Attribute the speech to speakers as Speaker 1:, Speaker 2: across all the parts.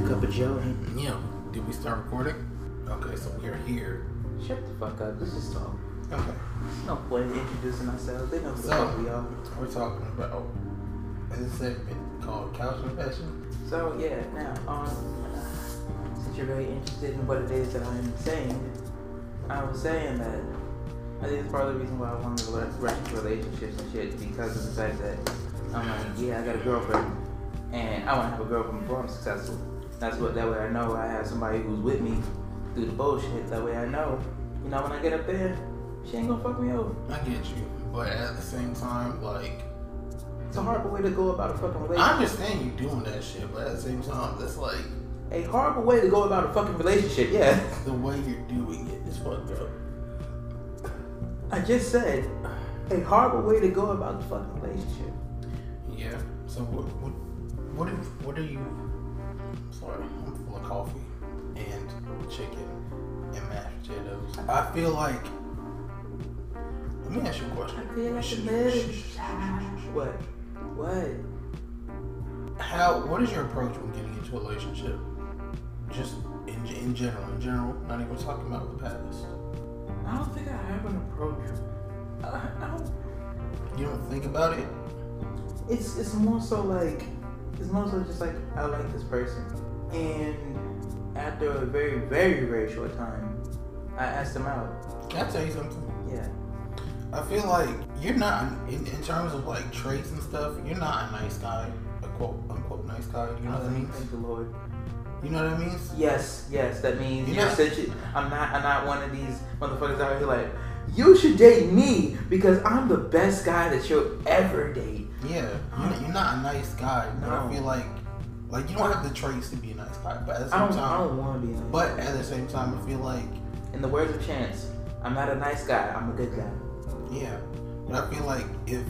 Speaker 1: good cup of Joe.
Speaker 2: Yeah. Did we start recording? Okay, so we're here.
Speaker 1: Shut the fuck up. This is talk.
Speaker 2: Okay.
Speaker 1: There's no point in introducing ourselves. They know who the
Speaker 2: So-
Speaker 1: fuck we are.
Speaker 2: We're talking about this segment called Couch Confession.
Speaker 1: So yeah, now um, since you're very interested in what it is that I'm saying, I was saying that I think it's part of the reason why I wanted to rush rush relationships and shit because of the fact that I'm like, yeah, I got a girlfriend, and I want to have a girlfriend before I'm successful. That's what. That way I know I have somebody who's with me through the bullshit. That way I know, you know, when I get up there, she ain't gonna fuck me over.
Speaker 2: I get you, but at the same time, like
Speaker 1: It's a horrible way to go about a fucking relationship.
Speaker 2: I understand you doing that shit, but at the same time, that's like
Speaker 1: A horrible way to go about a fucking relationship. Yeah.
Speaker 2: the way you're doing it is fucked up.
Speaker 1: I just said a horrible way to go about the fucking relationship.
Speaker 2: Yeah. So what what what are, what are you? I'm full of coffee and chicken and mashed potatoes. I feel like. Let me ask you a question.
Speaker 1: I feel like
Speaker 2: shh,
Speaker 1: What? What?
Speaker 2: How? What is your approach when getting into a relationship? Just in in general, in general, not even talking about the past.
Speaker 1: I don't think I have an approach. I, I don't.
Speaker 2: You don't think about it.
Speaker 1: It's it's more so like it's more so just like I like this person, and after a very very very short time, I asked him out.
Speaker 2: Can I tell you something?
Speaker 1: Yeah.
Speaker 2: I feel like you're not in, in terms of like traits and stuff. You're not a nice guy, a quote unquote nice guy. You know what I mean?
Speaker 1: Thank the Lord.
Speaker 2: You know what that means?
Speaker 1: Yes, yes, that means
Speaker 2: You're not-
Speaker 1: essentially. I'm not. I'm not one of these motherfuckers out here like you should date me because I'm the best guy that you'll ever date.
Speaker 2: Yeah, you're, you're not a nice guy, but I
Speaker 1: No.
Speaker 2: feel like like you don't have the traits to be a nice guy. But at the
Speaker 1: I
Speaker 2: same
Speaker 1: don't. I
Speaker 2: time,
Speaker 1: don't want to be. A nice
Speaker 2: but
Speaker 1: guy.
Speaker 2: at the same time, I feel like
Speaker 1: in the words of Chance, I'm not a nice guy. I'm a good guy.
Speaker 2: yeah, but I feel like if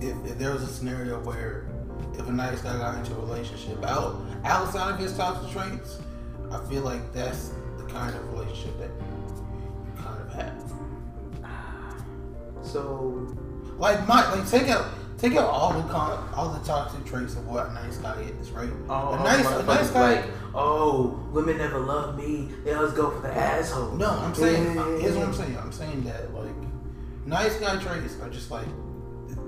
Speaker 2: if, if there was a scenario where if a nice guy got into a relationship out outside of his toxic traits, I feel like that's the kind of relationship that you kind of have.
Speaker 1: So
Speaker 2: Like my like take out take out all the con all the toxic traits of what a nice guy is, right?
Speaker 1: Oh,
Speaker 2: a nice a nice guy.
Speaker 1: like, oh, women never love me. They always go for the asshole.
Speaker 2: no, I'm saying
Speaker 1: Yeah.
Speaker 2: here's what I'm saying. I'm saying that like nice guy traits are just like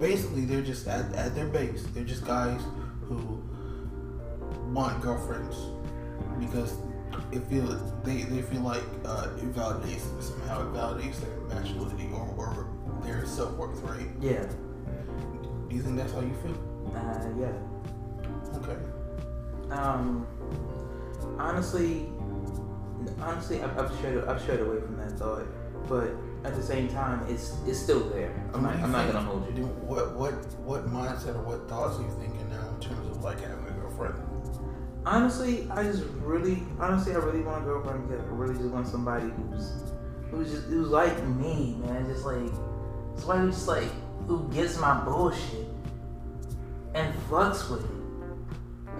Speaker 2: basically they're just at, at their base they're just guys who want girlfriends because it feels they, they feel like uh, it validates somehow it validates their masculinity or, or their self worth, right?
Speaker 1: Yeah.
Speaker 2: Do you think that's how you feel?
Speaker 1: Uh, yeah.
Speaker 2: Okay.
Speaker 1: Um. Honestly, honestly, I've, I've strayed I've away from that thought, but at the same time, it's it's still there. I'm not,
Speaker 2: What do you
Speaker 1: I'm not gonna hold you.
Speaker 2: What what what mindset or what thoughts are you thinking now in terms of like having a girlfriend?
Speaker 1: Honestly, I just really, honestly, I really want a girlfriend because I really just want somebody who's, who's just, who's like me, man. Just like, somebody who's just like, who gets my bullshit and fucks with it.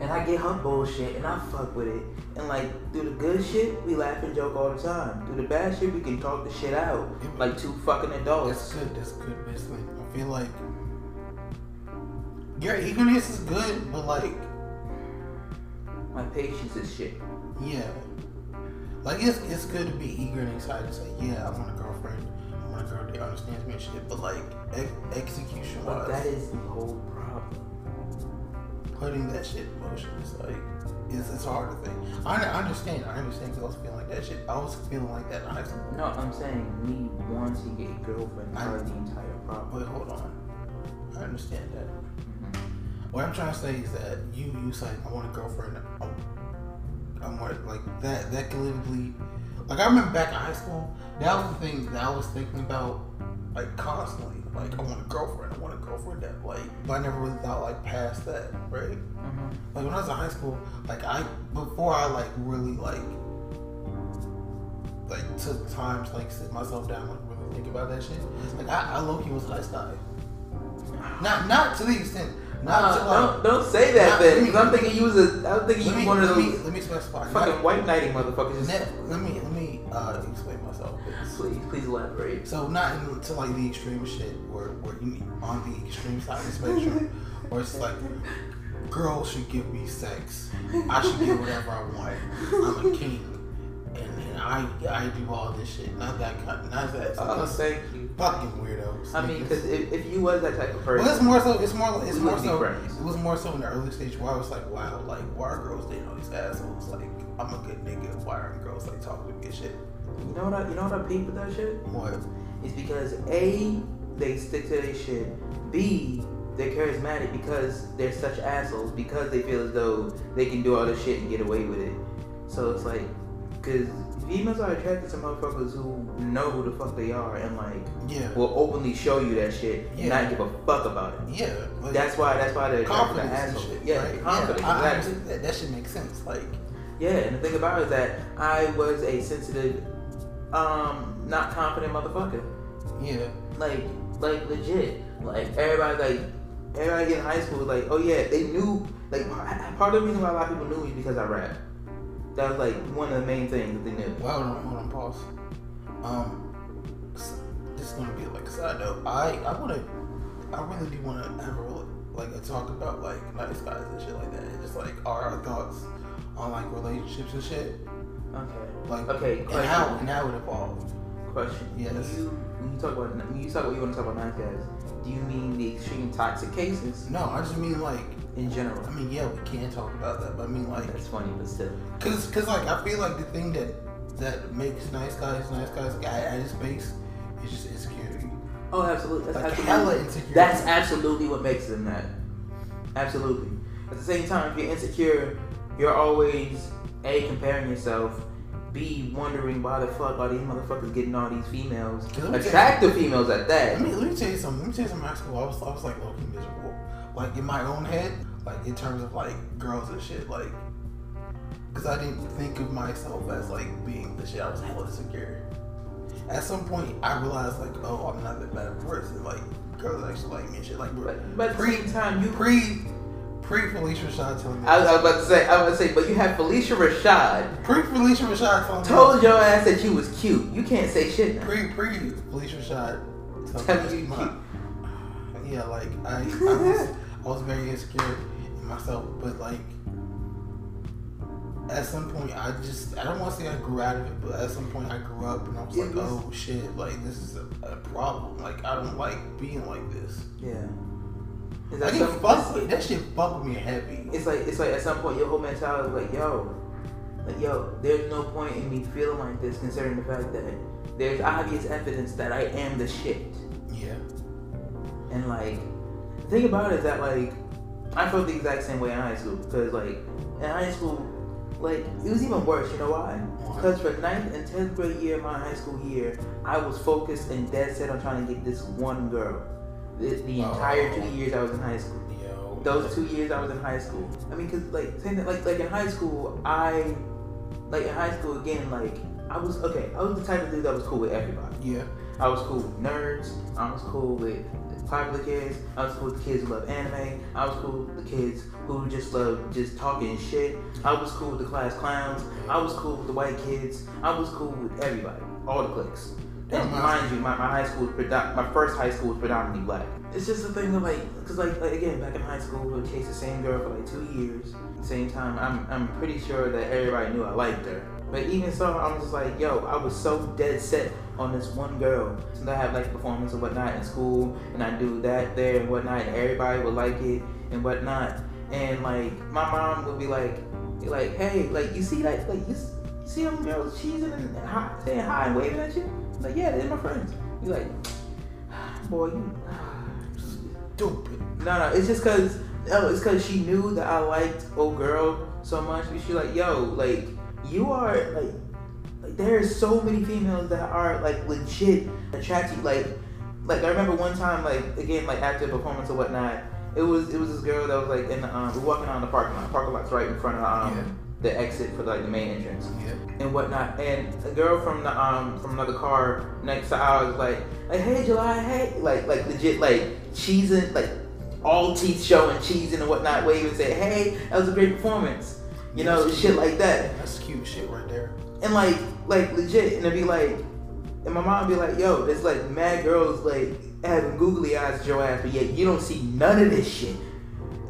Speaker 1: And I get her bullshit and I fuck with it. And like, through the good shit, we laugh and joke all the time. Through the bad shit, we can talk the shit out like two fucking adults.
Speaker 2: That's good. That's good business. I feel like your eagerness is good, but like
Speaker 1: My patience is shit.
Speaker 2: yeah, like it's it's good to be eager and excited to say yeah I want to girlfriend. I want a girl that understands me and shit. But like ex- execution
Speaker 1: But
Speaker 2: wise,
Speaker 1: that is the whole problem.
Speaker 2: putting that shit in motion is like it's, it's a harder thing. I, I understand. I understand because I was feeling like that shit. I was feeling like that in high school.
Speaker 1: No, I'm saying me wanting a girlfriend
Speaker 2: I-
Speaker 1: of the entire problem.
Speaker 2: Wait, hold on. I understand that.
Speaker 1: Mhm.
Speaker 2: What I'm trying to say is that you you say I want a girlfriend. I'm, I'm like that that can literally like I remember back in high school that was the thing that I was thinking about like constantly. Like I want a girlfriend. I want a girlfriend that like but I never really thought like past that, right?
Speaker 1: Mhm.
Speaker 2: Like when I was in high school, like I before I like really like like took time to like sit myself down like really think about that shit. Like I, I low key was a nice guy. Not not to the extent not to
Speaker 1: Uh,
Speaker 2: like
Speaker 1: don't don't say that
Speaker 2: Not-
Speaker 1: then.
Speaker 2: me-
Speaker 1: I'm thinking you was a. I'm thinking you was one of
Speaker 2: let
Speaker 1: those
Speaker 2: me, let me specify.
Speaker 1: fucking
Speaker 2: Not-
Speaker 1: white knighting motherfuckers.
Speaker 2: Let, let me uh, explain myself. please.
Speaker 1: please, elaborate.
Speaker 2: So not in, to like the extreme shit where where you on the extreme side of the spectrum, where it's like girls should give me sex. I should get whatever I want. I'm a king, I I do all this shit. Not that kind. Not that.
Speaker 1: Oh,
Speaker 2: that's
Speaker 1: thank you.
Speaker 2: fucking weirdos.
Speaker 1: I mean, because if, if you was that type of person,
Speaker 2: Well, it's more so. It's more. It's more so. It was more so in the early stage where I was like, wow, like why are girls dating all these assholes? Like I'm a good nigga. Why aren't girls like talking to me and shit?
Speaker 1: you know what I, you know what I peep with that shit?
Speaker 2: What?
Speaker 1: It's because A, they stick to their shit. B, they're charismatic because they're such assholes because they feel as though they can do all this shit and get away with it. So it's like, because females are attracted to motherfuckers who know who the fuck they are and like
Speaker 2: Yeah.
Speaker 1: will openly show you that shit and not give a fuck about it.
Speaker 2: Yeah. Like,
Speaker 1: That's why. That's why they're attracted to
Speaker 2: confidence and
Speaker 1: assholes.
Speaker 2: shit.
Speaker 1: Yeah,
Speaker 2: right?
Speaker 1: confidence.
Speaker 2: Yeah, I,
Speaker 1: exactly.
Speaker 2: that, that should make sense. Like,
Speaker 1: Yeah, and the thing about it is that I was a sensitive, um, not confident motherfucker.
Speaker 2: yeah.
Speaker 1: Like, like legit. Like everybody, like everybody in high school, was like, oh yeah, they knew. Like part of the reason why a lot of people knew me because I rap. That was like one of the main things that they knew.
Speaker 2: Well, hold on, hold on, pause. Um, this is gonna be like a side note. I I wanna, I really do wanna have a like a talk about like nice guys and shit like that. And just like our, our thoughts on like relationships and shit.
Speaker 1: Okay.
Speaker 2: Like
Speaker 1: Okay.
Speaker 2: and
Speaker 1: Question.
Speaker 2: how and how it evolved.
Speaker 1: question.
Speaker 2: Yes.
Speaker 1: When you when you talk about when you talk about you want to talk about nice guys, do you mean the extreme toxic cases
Speaker 2: No, I just mean like
Speaker 1: in general?
Speaker 2: I mean yeah we can talk about that, but I mean like
Speaker 1: That's funny, but still.
Speaker 2: Cause, cause like I feel like the thing that that makes nice guys nice guys guy at his base is just insecurity.
Speaker 1: Oh, absolutely. That's
Speaker 2: Like
Speaker 1: absolutely.
Speaker 2: insecurity.
Speaker 1: That's absolutely what makes them that. Absolutely. At the same time, if you're insecure, you're always a comparing yourself. B wondering why the fuck are these motherfuckers getting all these females,
Speaker 2: Let me tell
Speaker 1: attractive females at that.
Speaker 2: Let me let me tell you something. Let me tell you something. in I was I was like low key miserable. Like in my own head, like in terms of like girls and shit, like. Cause I didn't think of myself as like being the shit. I was hella insecure. At some point, I realized like, oh, I'm not that bad of a person. Like girls actually like me and shit. Like
Speaker 1: But, but at the
Speaker 2: pre
Speaker 1: same time, you.
Speaker 2: pre pre Phylicia Rashad telling me.
Speaker 1: I was, I was about to say, I was about to say, but you had Phylicia Rashad
Speaker 2: pre Phylicia Rashad telling me.
Speaker 1: told your ass that you was cute. You can't say shit now.
Speaker 2: Pre pre Phylicia Rashad telling me
Speaker 1: you
Speaker 2: my-
Speaker 1: cute.
Speaker 2: yeah, like I, I was I was very insecure in myself, but like at some point I just I don't want to say I grew out of it, but at some point I grew up and I was
Speaker 1: It
Speaker 2: like,
Speaker 1: was-
Speaker 2: oh shit, like this is a, a problem. Like I don't like being like this.
Speaker 1: Yeah. Is that
Speaker 2: fuck with that shit fuck with me heavy.
Speaker 1: it's like it's like at some point your whole mentality is like, yo, like yo, there's no point in me feeling like this considering the fact that there's obvious evidence that I am the shit.
Speaker 2: Yeah.
Speaker 1: And like the thing about it is that like I felt the exact same way in high school because like in high school, like it was even worse. You know why? Because for ninth and tenth grade year of my high school year, I was focused and dead set on trying to get this one girl. The, the oh. entire two years I was in high school.
Speaker 2: Yo.
Speaker 1: those two years I was in high school. I mean, cause like that, like like in high school, I like in high school again, like I was okay. I was the type of dude that was cool with everybody.
Speaker 2: Yeah.
Speaker 1: I was cool with nerds. I was cool with popular kids. I was cool with the kids who love anime. I was cool with the kids who just love just talking shit. I was cool with the class clowns. I was cool with the white kids. I was cool with everybody, all the cliques.
Speaker 2: That
Speaker 1: And mind you, my, my high school was predom- my first high school was predominantly black. It's just a thing of like, cause like, like again, back in high school, we would chase the same girl for like two years. At the same time, I'm I'm pretty sure that everybody knew I liked her. But even so, I was just like, yo, I was so dead set on this one girl. Since I have like performance and whatnot in school, and I do that there and whatnot, and everybody would like it and whatnot. And like my mom would be like, like, hey, like you see that, like you, see them girls cheesing and hi, saying hi and waving at you? I'm like, yeah, they're my friends. You like, boy, you.
Speaker 2: Stupid.
Speaker 1: No, no, it's just cause no, it's cause she knew that I liked old girl so much. She like, yo, like you are like, like are so many females that are like legit attracted. Like, like I remember one time, like again, like after the performance or whatnot, it was it was this girl that was like in the um, we're walking on the parking lot. Parking lot's right in front of um,
Speaker 2: Yeah.
Speaker 1: the exit for like the main entrance
Speaker 2: Yeah.
Speaker 1: and whatnot. And a girl from the um from another car next to ours like like hey July hey like like legit like cheesing like all teeth showing cheesing and whatnot waving and say hey that was a great performance you know shit like that
Speaker 2: cute shit right there.
Speaker 1: and like like legit and it'd be like and my mom be like yo there's like mad girls like having googly eyes your ass but yet you don't see none of this shit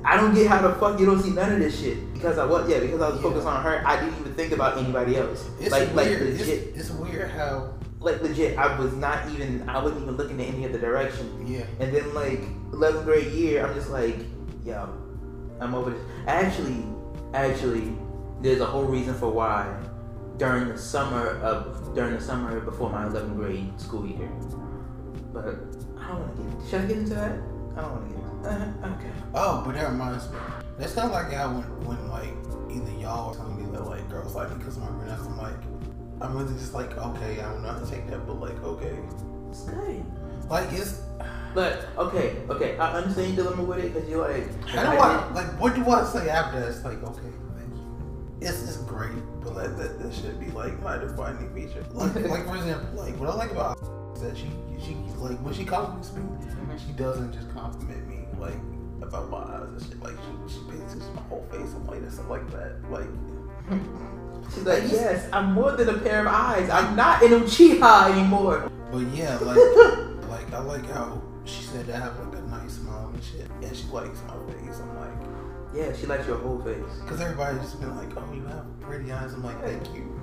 Speaker 1: I don't get how the fuck you don't see none of this shit because I was Yeah, because I was
Speaker 2: Yeah.
Speaker 1: focused on her. I didn't even think about anybody else.
Speaker 2: It's
Speaker 1: like like
Speaker 2: weird.
Speaker 1: legit,
Speaker 2: It's, it's weird how
Speaker 1: like legit. I was not even. I wasn't even looking in any other direction.
Speaker 2: yeah.
Speaker 1: And then like 11th grade year, I'm just like, yo, I'm over this. Actually, actually, there's a whole reason for why during the summer of during the summer before my 11th grade school year. But I don't want to get. Should I get into that? I don't want to get. Into, uh, okay.
Speaker 2: Oh, but that reminds me. That's kind of like how when, when like either y'all are telling me that like girls like me because of my brunettes, I'm like, I'm really just like, okay, I don't know how to take that, but like, okay,
Speaker 1: It's good.
Speaker 2: like it's
Speaker 1: But okay, okay, I understand your dilemma with it because you're like,
Speaker 2: I don't want like what do I say after that? It's like, okay, thank you. It's it's great, but like that that should be like my defining feature. Like like for example, like what I like about is that she she like when she compliments me, she doesn't just compliment me like about my eyes and shit. Like she she pays attention my whole face. I'm like and stuff like that. Like
Speaker 1: She's like, yes, I'm more than a pair of eyes. I'm not in Uchiha anymore.
Speaker 2: But yeah, like like I like how she said I have like a nice smile and shit, and she likes my face. I'm like,
Speaker 1: Yeah, she likes your whole face.
Speaker 2: cause everybody's just been like, oh, you have pretty eyes. I'm like, thank you.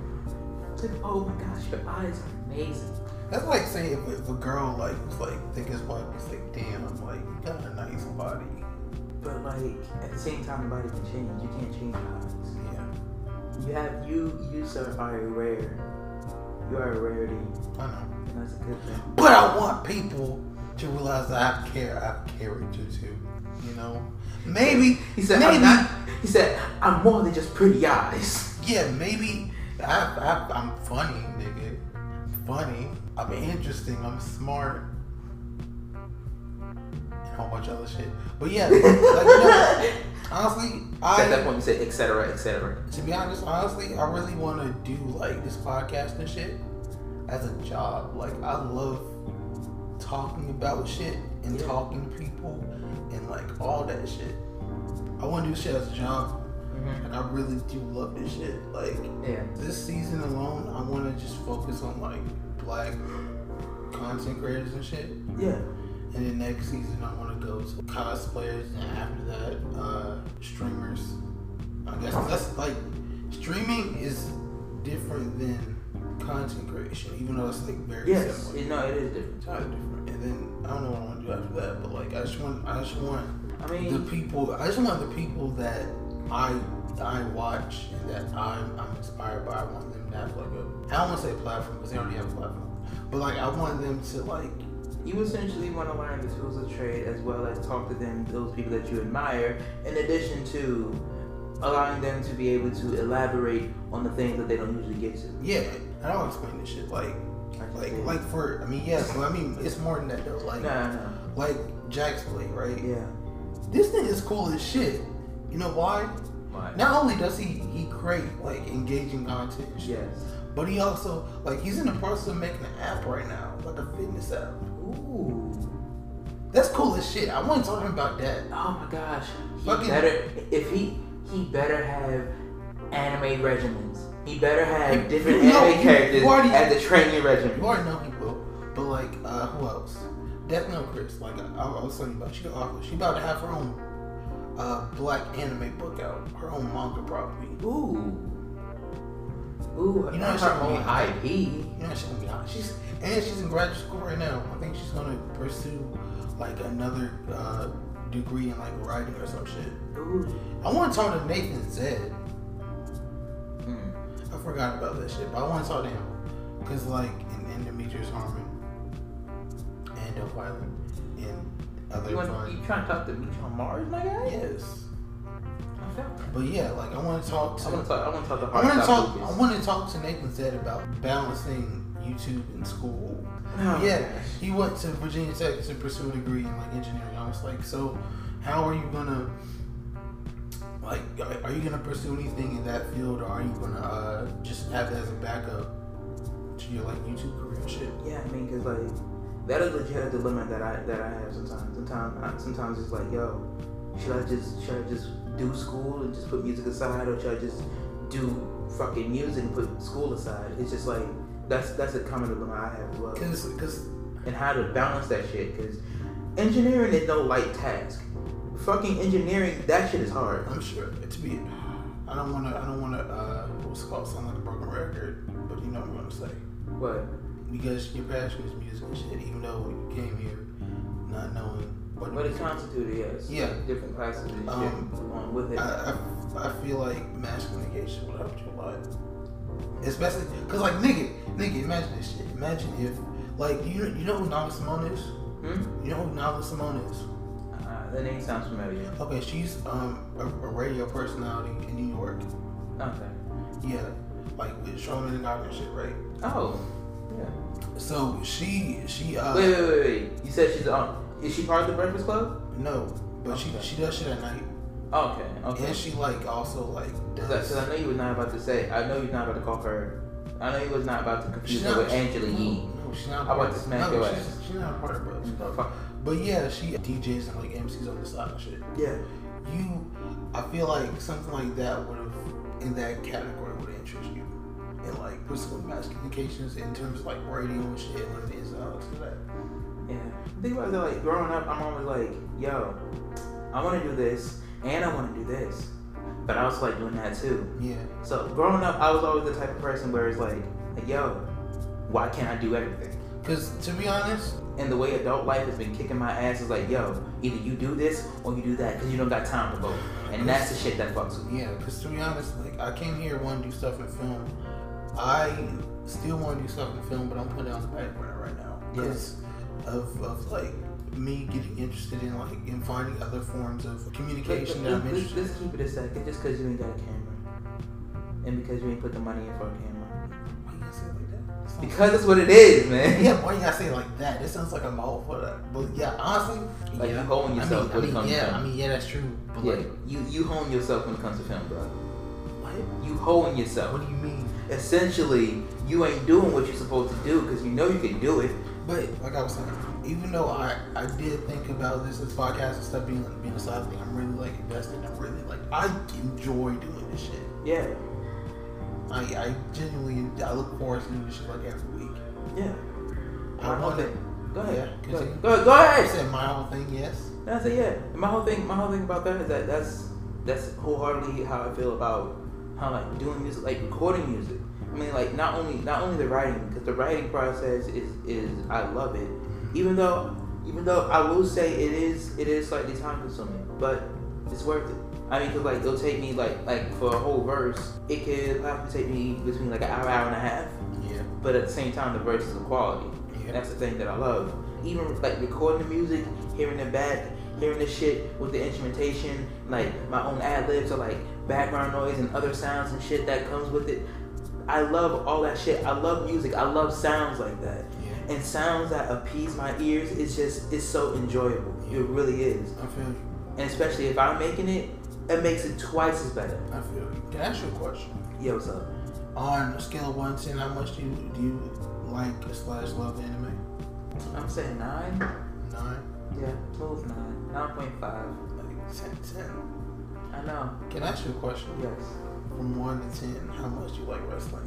Speaker 1: It's like, oh my gosh, your eyes are amazing.
Speaker 2: That's like saying if, if a girl like was like thick as fuck, it's like, damn, I'm like, you got a nice body.
Speaker 1: But like at the same time, the body can change. You can't change your eyes.
Speaker 2: Yeah,
Speaker 1: You have you you sir are a rare. You are a rarity,
Speaker 2: I know.
Speaker 1: and that's a good thing.
Speaker 2: But I want people to realize that I have care. I have character too. You know, maybe
Speaker 1: He said,
Speaker 2: maybe
Speaker 1: I'm not. He said, I'm more than just pretty eyes.
Speaker 2: Yeah, maybe I, I, I'm funny, nigga. I'm funny. I'm interesting. I'm smart. And a whole bunch of other shit. But yeah, like, you know, honestly, I
Speaker 1: At that point, you said, etc., etc.
Speaker 2: to be honest, honestly, I really want to do like this podcast and shit as a job. Like, I love talking about shit and
Speaker 1: Yeah.
Speaker 2: talking to people and like all that shit. I want to do shit as a job.
Speaker 1: Mm-hmm.
Speaker 2: And I really do love this shit. Like,
Speaker 1: Yeah.
Speaker 2: this season alone, I want to just focus on like black content creators and shit.
Speaker 1: Yeah.
Speaker 2: And then next season, I want to go to cosplayers, and after that, uh, streamers. I guess that's like streaming is different than content creation, even though it's like very
Speaker 1: Yes.
Speaker 2: similar.
Speaker 1: It, no, it is different.
Speaker 2: It's different. And then I don't know what I want to do after that, but like I just want, I just want
Speaker 1: I
Speaker 2: the
Speaker 1: mean,
Speaker 2: people I just want the people that I I watch and that I'm I'm inspired by. I want them to have like a I don't want to say a platform because they already have a platform, but like I want them to like
Speaker 1: you essentially want to learn the tools of trade as well as talk to them, those people that you admire, in addition to allowing them to be able to elaborate on the things that they don't usually get to.
Speaker 2: yeah. And I'll explain this shit like
Speaker 1: I
Speaker 2: like like for I mean yes, but I mean it's more than that though. Like
Speaker 1: no, no,
Speaker 2: like Jack's play right.
Speaker 1: yeah.
Speaker 2: This thing is cool as shit. You know why?
Speaker 1: Why?
Speaker 2: Not only does he he create like engaging content,
Speaker 1: Yes.
Speaker 2: but he also like he's in the process of making an app right now, like a fitness app.
Speaker 1: Ooh.
Speaker 2: That's cool as shit. I want to talk about that.
Speaker 1: Oh my gosh. He
Speaker 2: Fucking-
Speaker 1: better if he he better have anime regimens. He better have
Speaker 2: You-
Speaker 1: different
Speaker 2: you know,
Speaker 1: anime characters
Speaker 2: already-
Speaker 1: as the training regimen.
Speaker 2: You already know he will. But like, uh, who else? Definitely know Chris. Like I, I was telling you about, she the author. She about to have her own uh, black anime book out. Her own manga probably.
Speaker 1: Ooh. Ooh,
Speaker 2: You know
Speaker 1: her
Speaker 2: gonna
Speaker 1: own
Speaker 2: be-
Speaker 1: IP.
Speaker 2: You know she's gonna be hot. She's and she's in graduate school right now. I think she's gonna pursue like another uh, degree in like writing or some shit.
Speaker 1: Ooh.
Speaker 2: I want to talk to Nathan Zed. I forgot about that shit, but I want to talk to him because like in, in Demetrius Harmon and Dope Island and other
Speaker 1: You, want,
Speaker 2: fun-
Speaker 1: you trying to talk to me on Mars, my guy?
Speaker 2: Yes.
Speaker 1: I felt that.
Speaker 2: But yeah, like I want to talk to.
Speaker 1: I want to talk. I want to talk to
Speaker 2: I want to talk. I want to talk to Nathan Zed about balancing YouTube and school.
Speaker 1: Oh,
Speaker 2: yeah,
Speaker 1: gosh.
Speaker 2: he went to Virginia Tech to pursue a degree in like engineering. I was like, so how are you gonna like? Are you gonna pursue anything in that field, or are you gonna uh, just have that as a backup to your like YouTube career and shit?
Speaker 1: Yeah, I mean, cause like that is legit a dilemma that I that I have sometimes. Sometimes, I, sometimes it's like, yo, should I just should I just do school and just put music aside, or should I just do fucking music and put school aside? It's just like that's that's a common dilemma I have as well,
Speaker 2: Cause, cause
Speaker 1: and how to balance that shit. Cause engineering is no light task. Fucking engineering, that shit is hard.
Speaker 2: I'm sure to be. I don't want to. I don't want to. Uh, what's it called? Sound like a broken record, but you know what I'm gonna say.
Speaker 1: What?
Speaker 2: Because your passion is music and shit. Even though you came here not knowing what.
Speaker 1: What it constituted, yes.
Speaker 2: Yeah.
Speaker 1: Different classes and shit
Speaker 2: Um,
Speaker 1: along with it.
Speaker 2: I, I, I feel like mass communication would help you a lot. Especially, cause like nigga, nigga, imagine this shit. Imagine if, like, you you know who Nyla Symone is?
Speaker 1: hmm?
Speaker 2: You know who Nyla Symone is?
Speaker 1: That name sounds familiar.
Speaker 2: Okay, she's um a, a radio personality in New York.
Speaker 1: Okay.
Speaker 2: Yeah, like with Charlamagne tha God and shit, right?
Speaker 1: Oh. Yeah.
Speaker 2: So she she uh
Speaker 1: wait, wait, wait, wait. You said she's on. Is she part of the Breakfast Club?
Speaker 2: no, but she
Speaker 1: Okay.
Speaker 2: she does shit at night,
Speaker 1: Okay. Okay.
Speaker 2: and she like also like
Speaker 1: Because. I know you was not about to say. I know you're not about to call her. I know you was not about to confuse her with Angela
Speaker 2: no,
Speaker 1: Yee.
Speaker 2: No, she's not.
Speaker 1: I'm about to smack
Speaker 2: no,
Speaker 1: your
Speaker 2: she's,
Speaker 1: ass.
Speaker 2: She's not a part of Brothers Club. But yeah, she DJs and like MCs on the side and shit.
Speaker 1: Yeah.
Speaker 2: You, I feel like something like that would have, in that category, would interest you. And like physical mass communications in terms of like radio and shit ins and outs of that.
Speaker 1: Yeah. Think about it, like growing up, I'm always like, yo, I want to do this and I want to do this, but I was like doing that too.
Speaker 2: Yeah.
Speaker 1: So growing up, I was always the type of person where it's like, like yo, why can't I do everything?
Speaker 2: Cause to be honest,
Speaker 1: And the way adult life has been kicking my ass is like, yo, either you do this or you do that because you don't got time for both. And that's the shit that fucks with me.
Speaker 2: yeah. Cause to be honest, like I came here want to do stuff in film. I still want to do stuff in film, but I'm putting it on the back burner right now because of, of like me getting interested in like in finding other forms of communication that I'm interested.
Speaker 1: let's keep it a second, just because you ain't got a camera, and because you ain't put the money in for a camera. Because that's what it is, man.
Speaker 2: Yeah, why you gotta say it like that? This sounds like a mouth for that. But yeah, honestly,
Speaker 1: Like,
Speaker 2: yeah.
Speaker 1: you holding yourself
Speaker 2: I
Speaker 1: when it
Speaker 2: mean, I
Speaker 1: comes
Speaker 2: mean,
Speaker 1: to
Speaker 2: yeah,
Speaker 1: film.
Speaker 2: I mean, yeah, that's true. But
Speaker 1: Yeah,
Speaker 2: like,
Speaker 1: you you hone yourself when it comes to film, bro.
Speaker 2: what?
Speaker 1: You hone yourself.
Speaker 2: What do you mean?
Speaker 1: Essentially, you ain't doing what you're supposed to do because you know you can do it.
Speaker 2: But like I was saying, even though I I did think about this this podcast and stuff being being a side thing, I'm really like invested. I'm really like I enjoy doing this shit.
Speaker 1: Yeah,
Speaker 2: I I genuinely I look forward to doing this shit like every week.
Speaker 1: yeah.
Speaker 2: I
Speaker 1: My whole thing. Go ahead.
Speaker 2: Yeah,
Speaker 1: go, ahead. go ahead. Go
Speaker 2: I said my whole thing, yes.
Speaker 1: And I said, yeah. My whole thing, my whole thing about that is that that's that's wholeheartedly how I feel about how like doing music, like recording music. I mean, like not only not only the writing, because the writing process is is I love it. Even though even though I will say it is it is slightly time consuming, but it's worth it. I mean, cause like it'll take me like like for a whole verse, it could probably take me between like an hour, hour and a half.
Speaker 2: Yeah.
Speaker 1: But at the same time, the verse is quality.
Speaker 2: Yeah.
Speaker 1: That's the thing that I love. Even like recording the music, hearing it back, hearing the shit with the instrumentation, like my own ad libs or like background noise and other sounds and shit that comes with it. I love all that shit. I love music. I love sounds like that.
Speaker 2: Yeah.
Speaker 1: And sounds that appease my ears It's just it's so enjoyable. It really is.
Speaker 2: I feel you.
Speaker 1: And especially if I'm making it, it makes it twice as better.
Speaker 2: I feel you. Can I ask you a question?
Speaker 1: Yeah, what's up?
Speaker 2: On a scale of one to ten, how much do you do you like slash love anime?
Speaker 1: I'm saying nine.
Speaker 2: Nine,
Speaker 1: Yeah, move nine. Nine point five.
Speaker 2: like 10, 10.
Speaker 1: I know.
Speaker 2: Can I ask you a question?
Speaker 1: Yes.
Speaker 2: From one to ten, how much do you like wrestling?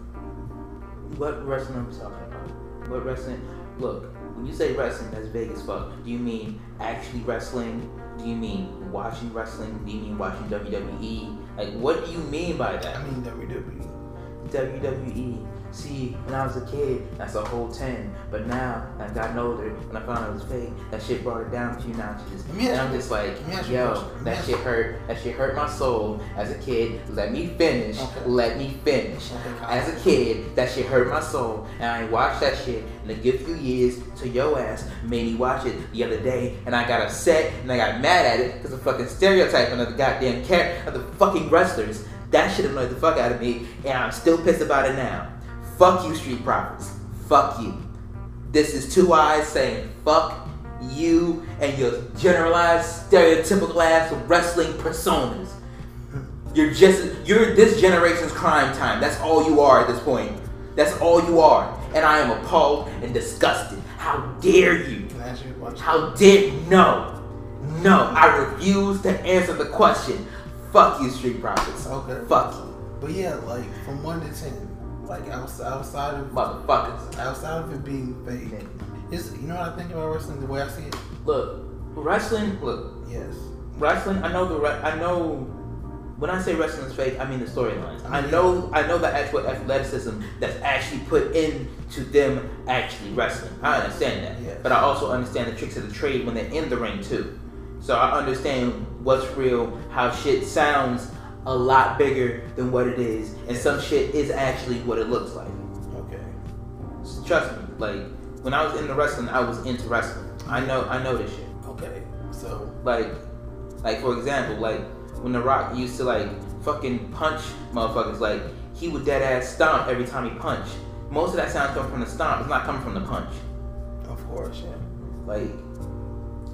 Speaker 1: What wrestling are we talking about? What wrestling? Look, when you say wrestling, that's vague as fuck. Do you mean actually wrestling? Do you mean watching wrestling? Do you mean watching WWE? Like, what do you mean by that?
Speaker 2: I mean WWE.
Speaker 1: WWE. See, when I was a kid, that's a whole 10. But now, I've gotten older, and I found out it was fake, that shit brought it down a few notches. And I'm just like,
Speaker 2: let me ask you a
Speaker 1: yo,
Speaker 2: question. Let me
Speaker 1: that shit hurt. That shit hurt my soul as a kid. Let me finish.
Speaker 2: Okay.
Speaker 1: Let me finish.
Speaker 2: Okay,
Speaker 1: As a kid, that shit hurt my soul, and I watched that shit in a good few years. To your ass made me watch it the other day, and I got upset and I got mad at it because of fucking stereotyping of the goddamn character of the fucking wrestlers. That shit annoyed the fuck out of me, and I'm still pissed about it now. Fuck you, Street Profits. Fuck you. This is two eyes saying fuck you and your generalized stereotypical ass wrestling personas. You're just you're this generation's Cryme Tyme. That's all you are at this point. That's all you are. And I am appalled and disgusted. How dare you?
Speaker 2: Can I ask you a question?
Speaker 1: How dare no. No, I refuse to answer the question. Fuck you, Street Profits.
Speaker 2: Okay.
Speaker 1: Fuck you,
Speaker 2: But yeah, like from one to ten, like outside, outside of
Speaker 1: motherfuckers.
Speaker 2: outside of it being fake, is you know what I think about wrestling? The way I see it,
Speaker 1: Look, wrestling, look,
Speaker 2: yes.
Speaker 1: wrestling. I know the. I know. When I say wrestling is fake, I mean the storylines. I
Speaker 2: mean-
Speaker 1: know. I know the actual athleticism that's actually put into them actually wrestling. I understand that.
Speaker 2: Yes.
Speaker 1: But I also understand the tricks of the trade when they're in the ring too. So I understand what's real, how shit sounds a lot bigger than what it is, and some shit is actually what it looks like.
Speaker 2: Okay.
Speaker 1: Trust me, like when I was in the wrestling, I was into wrestling. I know, I know this shit.
Speaker 2: Okay. So
Speaker 1: Like, like for example, like when The Rock used to like fucking punch motherfuckers, like he would dead ass stomp every time he punched. Most of that sound comes from the stomp. It's not coming from the punch.
Speaker 2: of course, yeah.
Speaker 1: Like,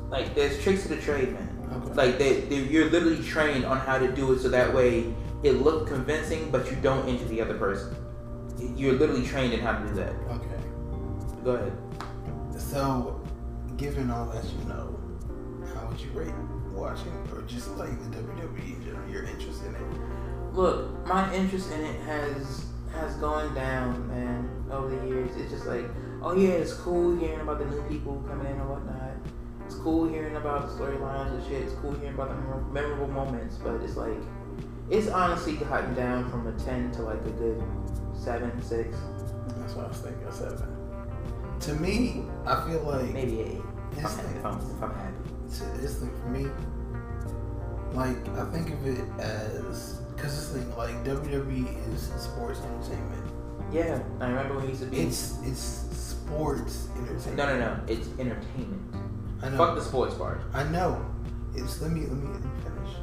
Speaker 1: like there's tricks to the trade, man.
Speaker 2: Okay.
Speaker 1: Like they, they, you're literally trained on how to do it so that way it looks convincing, but you don't injure the other person. You're literally trained in how to do that.
Speaker 2: Okay.
Speaker 1: Go ahead.
Speaker 2: So, given all that you know, how would you rate watching or just like the WWE in general, your interest in it?
Speaker 1: Look, my interest in it has has gone down, man, over the years. It's just like, oh yeah, it's cool hearing about the new people coming in and whatnot. It's cool hearing about the storylines and shit. It's cool hearing about the memorable moments, but it's like, it's honestly gotten down from a ten to like a good seven, six,
Speaker 2: That's what I was thinking, seven. To me, I feel like
Speaker 1: maybe eight. If I'm, if I'm, if I'm happy.
Speaker 2: it's, it's like for me, like I think of it as because this thing like WWE is sports entertainment.
Speaker 1: Yeah, I remember when he used to be.
Speaker 2: It's it's sports entertainment.
Speaker 1: no, no, no. It's entertainment.
Speaker 2: I know.
Speaker 1: Fuck the sports part.
Speaker 2: I know. It's let me let me, let me finish.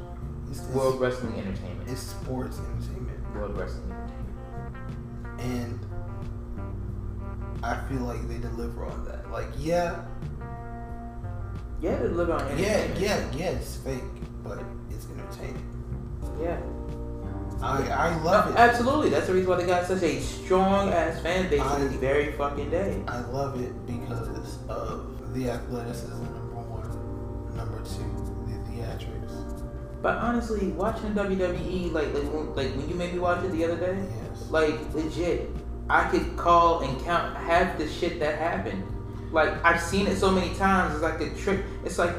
Speaker 2: It's, it's,
Speaker 1: World Wrestling Entertainment.
Speaker 2: it's sports entertainment,
Speaker 1: World Wrestling Entertainment.
Speaker 2: and I feel like they deliver on that. Like yeah,
Speaker 1: Yeah, they deliver on
Speaker 2: yeah,
Speaker 1: entertainment.
Speaker 2: yeah, yeah. It's fake, but it's entertaining.
Speaker 1: Yeah.
Speaker 2: I I love
Speaker 1: No,
Speaker 2: it.
Speaker 1: Absolutely. That's the reason why they got such a strong ass fan base
Speaker 2: I-
Speaker 1: to this very fucking day.
Speaker 2: I love it because of the athleticism, is number one. Number two, the theatrics.
Speaker 1: But honestly, watching WWE, like like when, like when you made me watch it the other day,
Speaker 2: Yes.
Speaker 1: like legit, I could call and count half the shit that happened. Like I've seen it so many times. It's like a trick. It's like,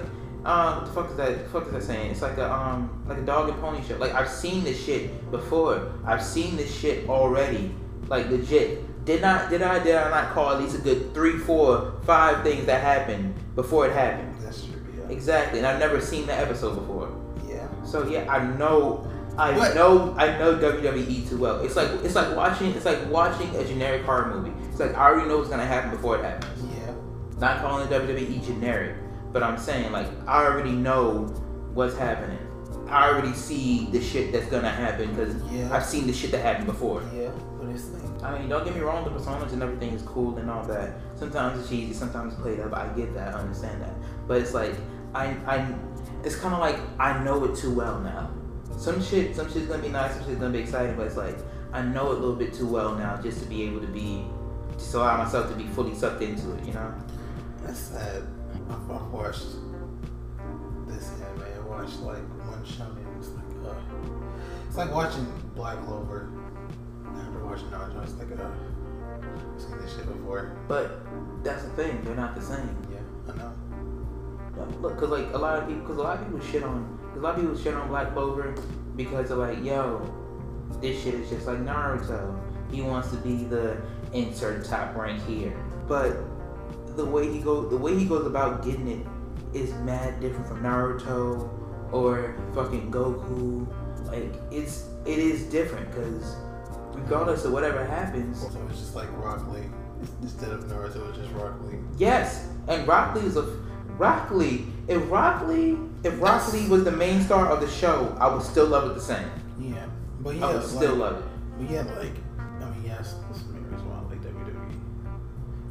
Speaker 1: um, what the fuck is that? The fuck is that saying? It's like a um, like a dog and pony show. Like I've seen this shit before. I've seen this shit already. Like legit. Did not did I did I not call at least a good three, four, five things that happened before it happened?
Speaker 2: That's true. Yeah.
Speaker 1: Exactly. And I've never seen that episode before.
Speaker 2: Yeah.
Speaker 1: So yeah, I know, I
Speaker 2: But-
Speaker 1: know, I know WWE too well. It's like it's like watching it's like watching a generic horror movie. It's like I already know what's gonna happen before it happens.
Speaker 2: Yeah.
Speaker 1: Not calling the WWE generic, but I'm saying like I already know what's happening. I already see the shit that's gonna happen because
Speaker 2: Yeah.
Speaker 1: I've seen the shit that happened before.
Speaker 2: Yeah. But it's like
Speaker 1: I mean, don't get me wrong, the personas and everything is cool and all that. Sometimes it's cheesy, sometimes it's played up. I get that, I understand that. But it's like I, I, it's kind of like I know it too well now. Some shit, some shit's gonna be nice, some shit's gonna be exciting, but it's like I know it a little bit too well now just to be able to be, just allow myself to be fully sucked into it. You know?
Speaker 2: that's sad. I've, watched this anime. I watched like one show and it's like uh, it's like watching Black Clover. Naruto, it's like uh, seen this shit before.
Speaker 1: But that's the thing, they're not the same.
Speaker 2: Yeah, I know.
Speaker 1: No, Look, cause like a lot of people, cause a lot of people shit on, cause a lot of people shit on Black Clover because they're like, yo, this shit is just like Naruto. He wants to be the insert top rank here, but the way he go, the way he goes about getting it is mad different from Naruto or fucking Goku. Like it's, it is different, cause regardless of whatever happens,
Speaker 2: So it's just like Rock Lee instead of Naruto. It's just Rock Lee.
Speaker 1: Yes, and Rock Lee is a Rock Lee. If Rock Lee, if Rock Lee was the main star of the show, I would still love it the same.
Speaker 2: Yeah, but yeah,
Speaker 1: I would still love it.
Speaker 2: But yeah, like I mean, yes, this is the main reason why I like WWE.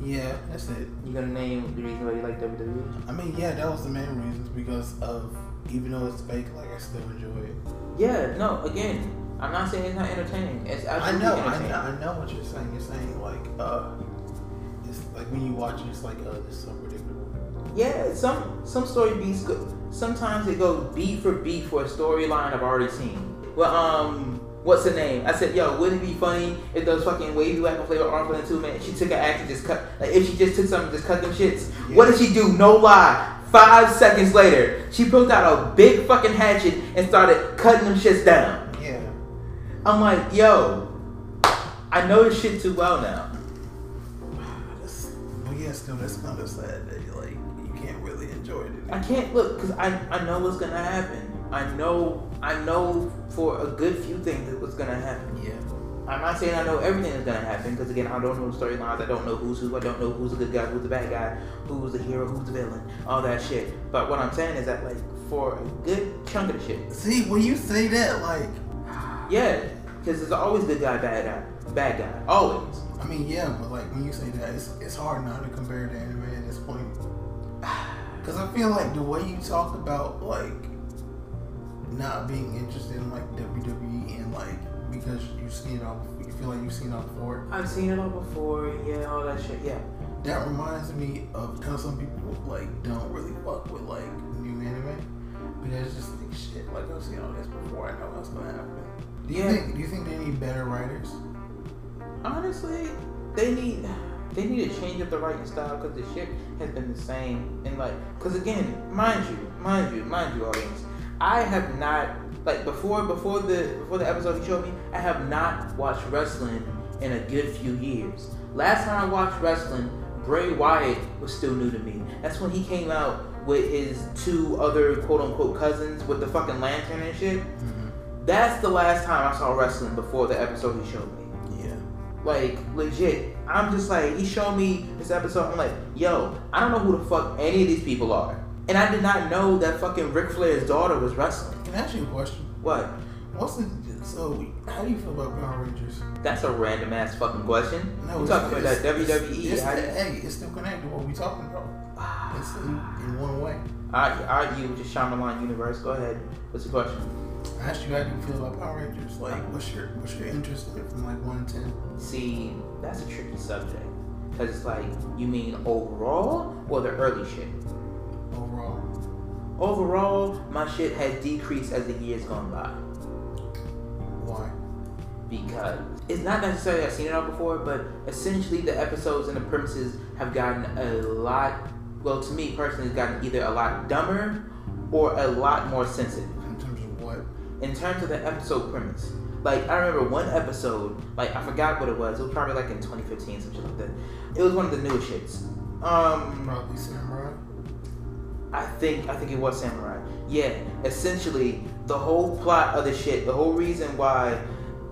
Speaker 2: Yeah, that's it.
Speaker 1: You gonna name the reason why you like? WWE?
Speaker 2: I mean, yeah, that was the main reasons because of even though it's fake, like I still enjoy it.
Speaker 1: Yeah, no. Again, I'm not saying it's not entertaining. It's
Speaker 2: I know, I know, I know what you're saying. You're saying like, uh, it's like when you watch it, it's like, uh, this is so predictable.
Speaker 1: Yeah, some some story beats go. Sometimes they go beat for beat for a storyline I've already seen. Well, um, what's the name? I said, yo, wouldn't it be funny if those fucking wavy weapon flavor arms in two man? She took an act and just cut. Like if she just took something, just cut them shits. What did she do? No lie. Five seconds later, she pulled out a big fucking hatchet and started cutting them shits down. I'm like, yo, I know this shit too well now.
Speaker 2: That's, but yeah, still, that's kind of sad that you like you can't really enjoy it.
Speaker 1: I can't look because I, I know what's gonna happen. I know I know for a good few things that what's gonna happen.
Speaker 2: Yeah.
Speaker 1: I'm not saying I know everything that's gonna happen because again I don't know the storylines. I don't know who's who. I don't know who's the good guy, who's the bad guy, who's the hero, who's the villain, all that shit. But what I'm saying is that like for a good chunk of the shit,
Speaker 2: See, when you say that, like,
Speaker 1: yeah, because there's always good guy, bad guy, bad guy, always.
Speaker 2: I mean, yeah, but like when you say that, it's, it's hard not to compare to anime at this point. Because I feel like the way you talk about like not being interested in like WWE and like because you've seen it all, you feel like you've seen it all before.
Speaker 1: I've seen it all before. Yeah, all that shit. Yeah.
Speaker 2: That reminds me of how some people like don't really fuck with like new anime because it's just like shit. Like I've seen all this before. I know what's gonna happen. Do you
Speaker 1: Yeah.
Speaker 2: think? Do you think they need better writers?
Speaker 1: Honestly, they need they need to change up the writing style because the shit has been the same and like because again, mind you, mind you, mind you, audience, I have not like before before the before the episode you showed me, I have not watched wrestling in a good few years. Last time I watched wrestling, Bray Wyatt was still new to me. That's when he came out with his two other quote unquote cousins with the fucking lantern and shit. Mm-hmm. That's the last time I saw wrestling before the episode he showed me.
Speaker 2: Yeah.
Speaker 1: Like legit, I'm just like he showed me this episode. I'm like, yo, I don't know who the fuck any of these people are, and I did not know that fucking Ric Flair's daughter was wrestling.
Speaker 2: Can I ask you a question?
Speaker 1: What?
Speaker 2: What's the so? How do you feel about Power Rangers?
Speaker 1: That's a random ass fucking question.
Speaker 2: No, it's-
Speaker 1: talking about that
Speaker 2: it's-
Speaker 1: WWE?
Speaker 2: It's,
Speaker 1: I,
Speaker 2: hey, it's still connected to what we talking about. It's in, in one way.
Speaker 1: I, I, you just Shyamalan universe. Go ahead. What's the question?
Speaker 2: I asked you how do you feel about Power Rangers? Like, what's your what's your interest in it from like one to ten?
Speaker 1: See, that's a tricky subject because it's like you mean overall or the early shit.
Speaker 2: overall?
Speaker 1: Overall, my shit has decreased as the years gone by.
Speaker 2: Why?
Speaker 1: because it's not necessarily I've seen it all before, but essentially the episodes and the premises have gotten a lot. Well, to me personally, it's gotten either a lot dumber or a lot more sensitive
Speaker 2: In terms of what?
Speaker 1: In terms of the episode premise. Like I remember one episode, like I forgot what it was. It was probably like in 2015, something like that. It was one of the newest shits. Um,
Speaker 2: Probably Samurai.
Speaker 1: I think I think it was Samurai. Yeah, essentially the whole plot of the shit, the whole reason why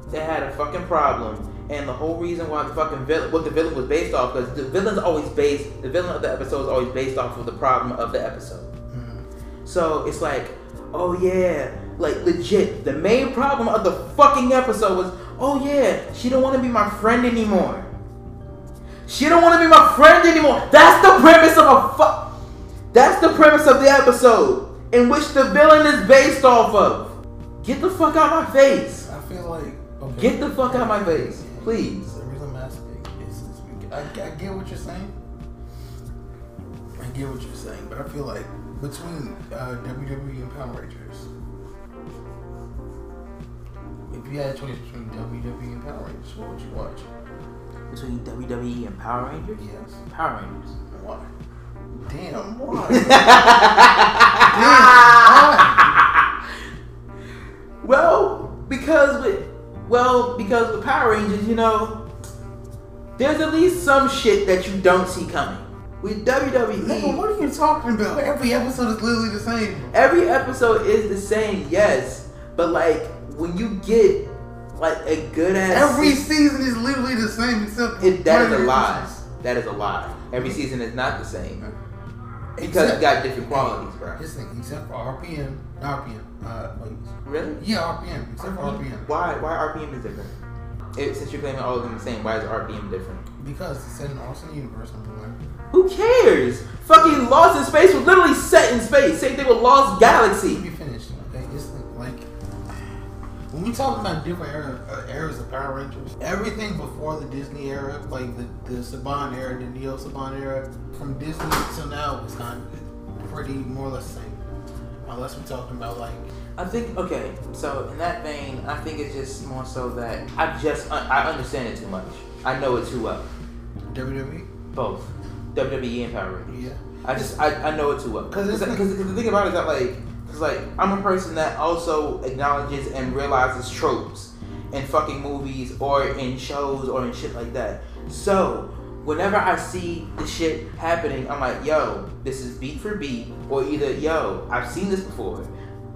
Speaker 1: they had a fucking problem, and the whole reason why the fucking villain, what the villain was based off, because the villain's always based, the villain of the episode is always based off of the problem of the episode.
Speaker 2: Mhm.
Speaker 1: So it's like, oh yeah, like legit, the main problem of the fucking episode was, oh yeah, she don't want to be my friend anymore. She don't want to be my friend anymore. That's the premise of a fuck. That's the premise of the episode in which the villain is based off of. Get the fuck out of my face.
Speaker 2: I feel like okay.
Speaker 1: Get the fuck out of my face, please.
Speaker 2: The reason I'm asking is, is I, I get what you're saying. I get what you're saying, but I feel like between uh, WWE and Power Rangers, if you had a choice between WWE and Power Rangers, what would you watch?
Speaker 1: Between WWE and Power Rangers,
Speaker 2: Yes.
Speaker 1: Power Rangers.
Speaker 2: Why? Damn, why? Damn, why?
Speaker 1: Well, because with well, because with Power Rangers, you know, there's at least some shit that you don't see coming. With
Speaker 2: Nigga,
Speaker 1: WWE,
Speaker 2: what are you talking about? Every episode is literally the same.
Speaker 1: every episode is the same, yes, but like when you get like a good ass
Speaker 2: Every season is literally the same except
Speaker 1: it, that is a lie. That is a lie. Every season is not the same because it got different qualities, bro.
Speaker 2: This thing, except for RPM, RPM, uh, wait,
Speaker 1: Really?
Speaker 2: yeah, RPM, except for RPM,
Speaker 1: Why? Why RPM is different? It, since you're claiming all of them the same, why is RPM different?
Speaker 2: because it's set in Austin Universe number one.
Speaker 1: Who cares? Fucking Lost in Space was literally set in space. Same thing with Lost Galaxy.
Speaker 2: When we talk about different era, uh, eras of Power Rangers, everything before the Disney era, like the the Saban era, the Neo Saban era, from Disney till now, is kind of pretty more or less the same. Unless we're talking about like
Speaker 1: I think okay. So in that vein, I think it's just more so that I just I, I understand it too much. I know it too well.
Speaker 2: WWE.
Speaker 1: Both WWE and Power Rangers.
Speaker 2: Yeah.
Speaker 1: I just I, I know it too well.
Speaker 2: 'Cause
Speaker 1: Because
Speaker 2: it's-
Speaker 1: the thing about it is that like, cause like I'm a person that also acknowledges and realizes tropes in fucking movies or in shows or in shit like that. So whenever I see the shit happening, I'm like, yo, this is beat for beat, or either yo, I've seen this before,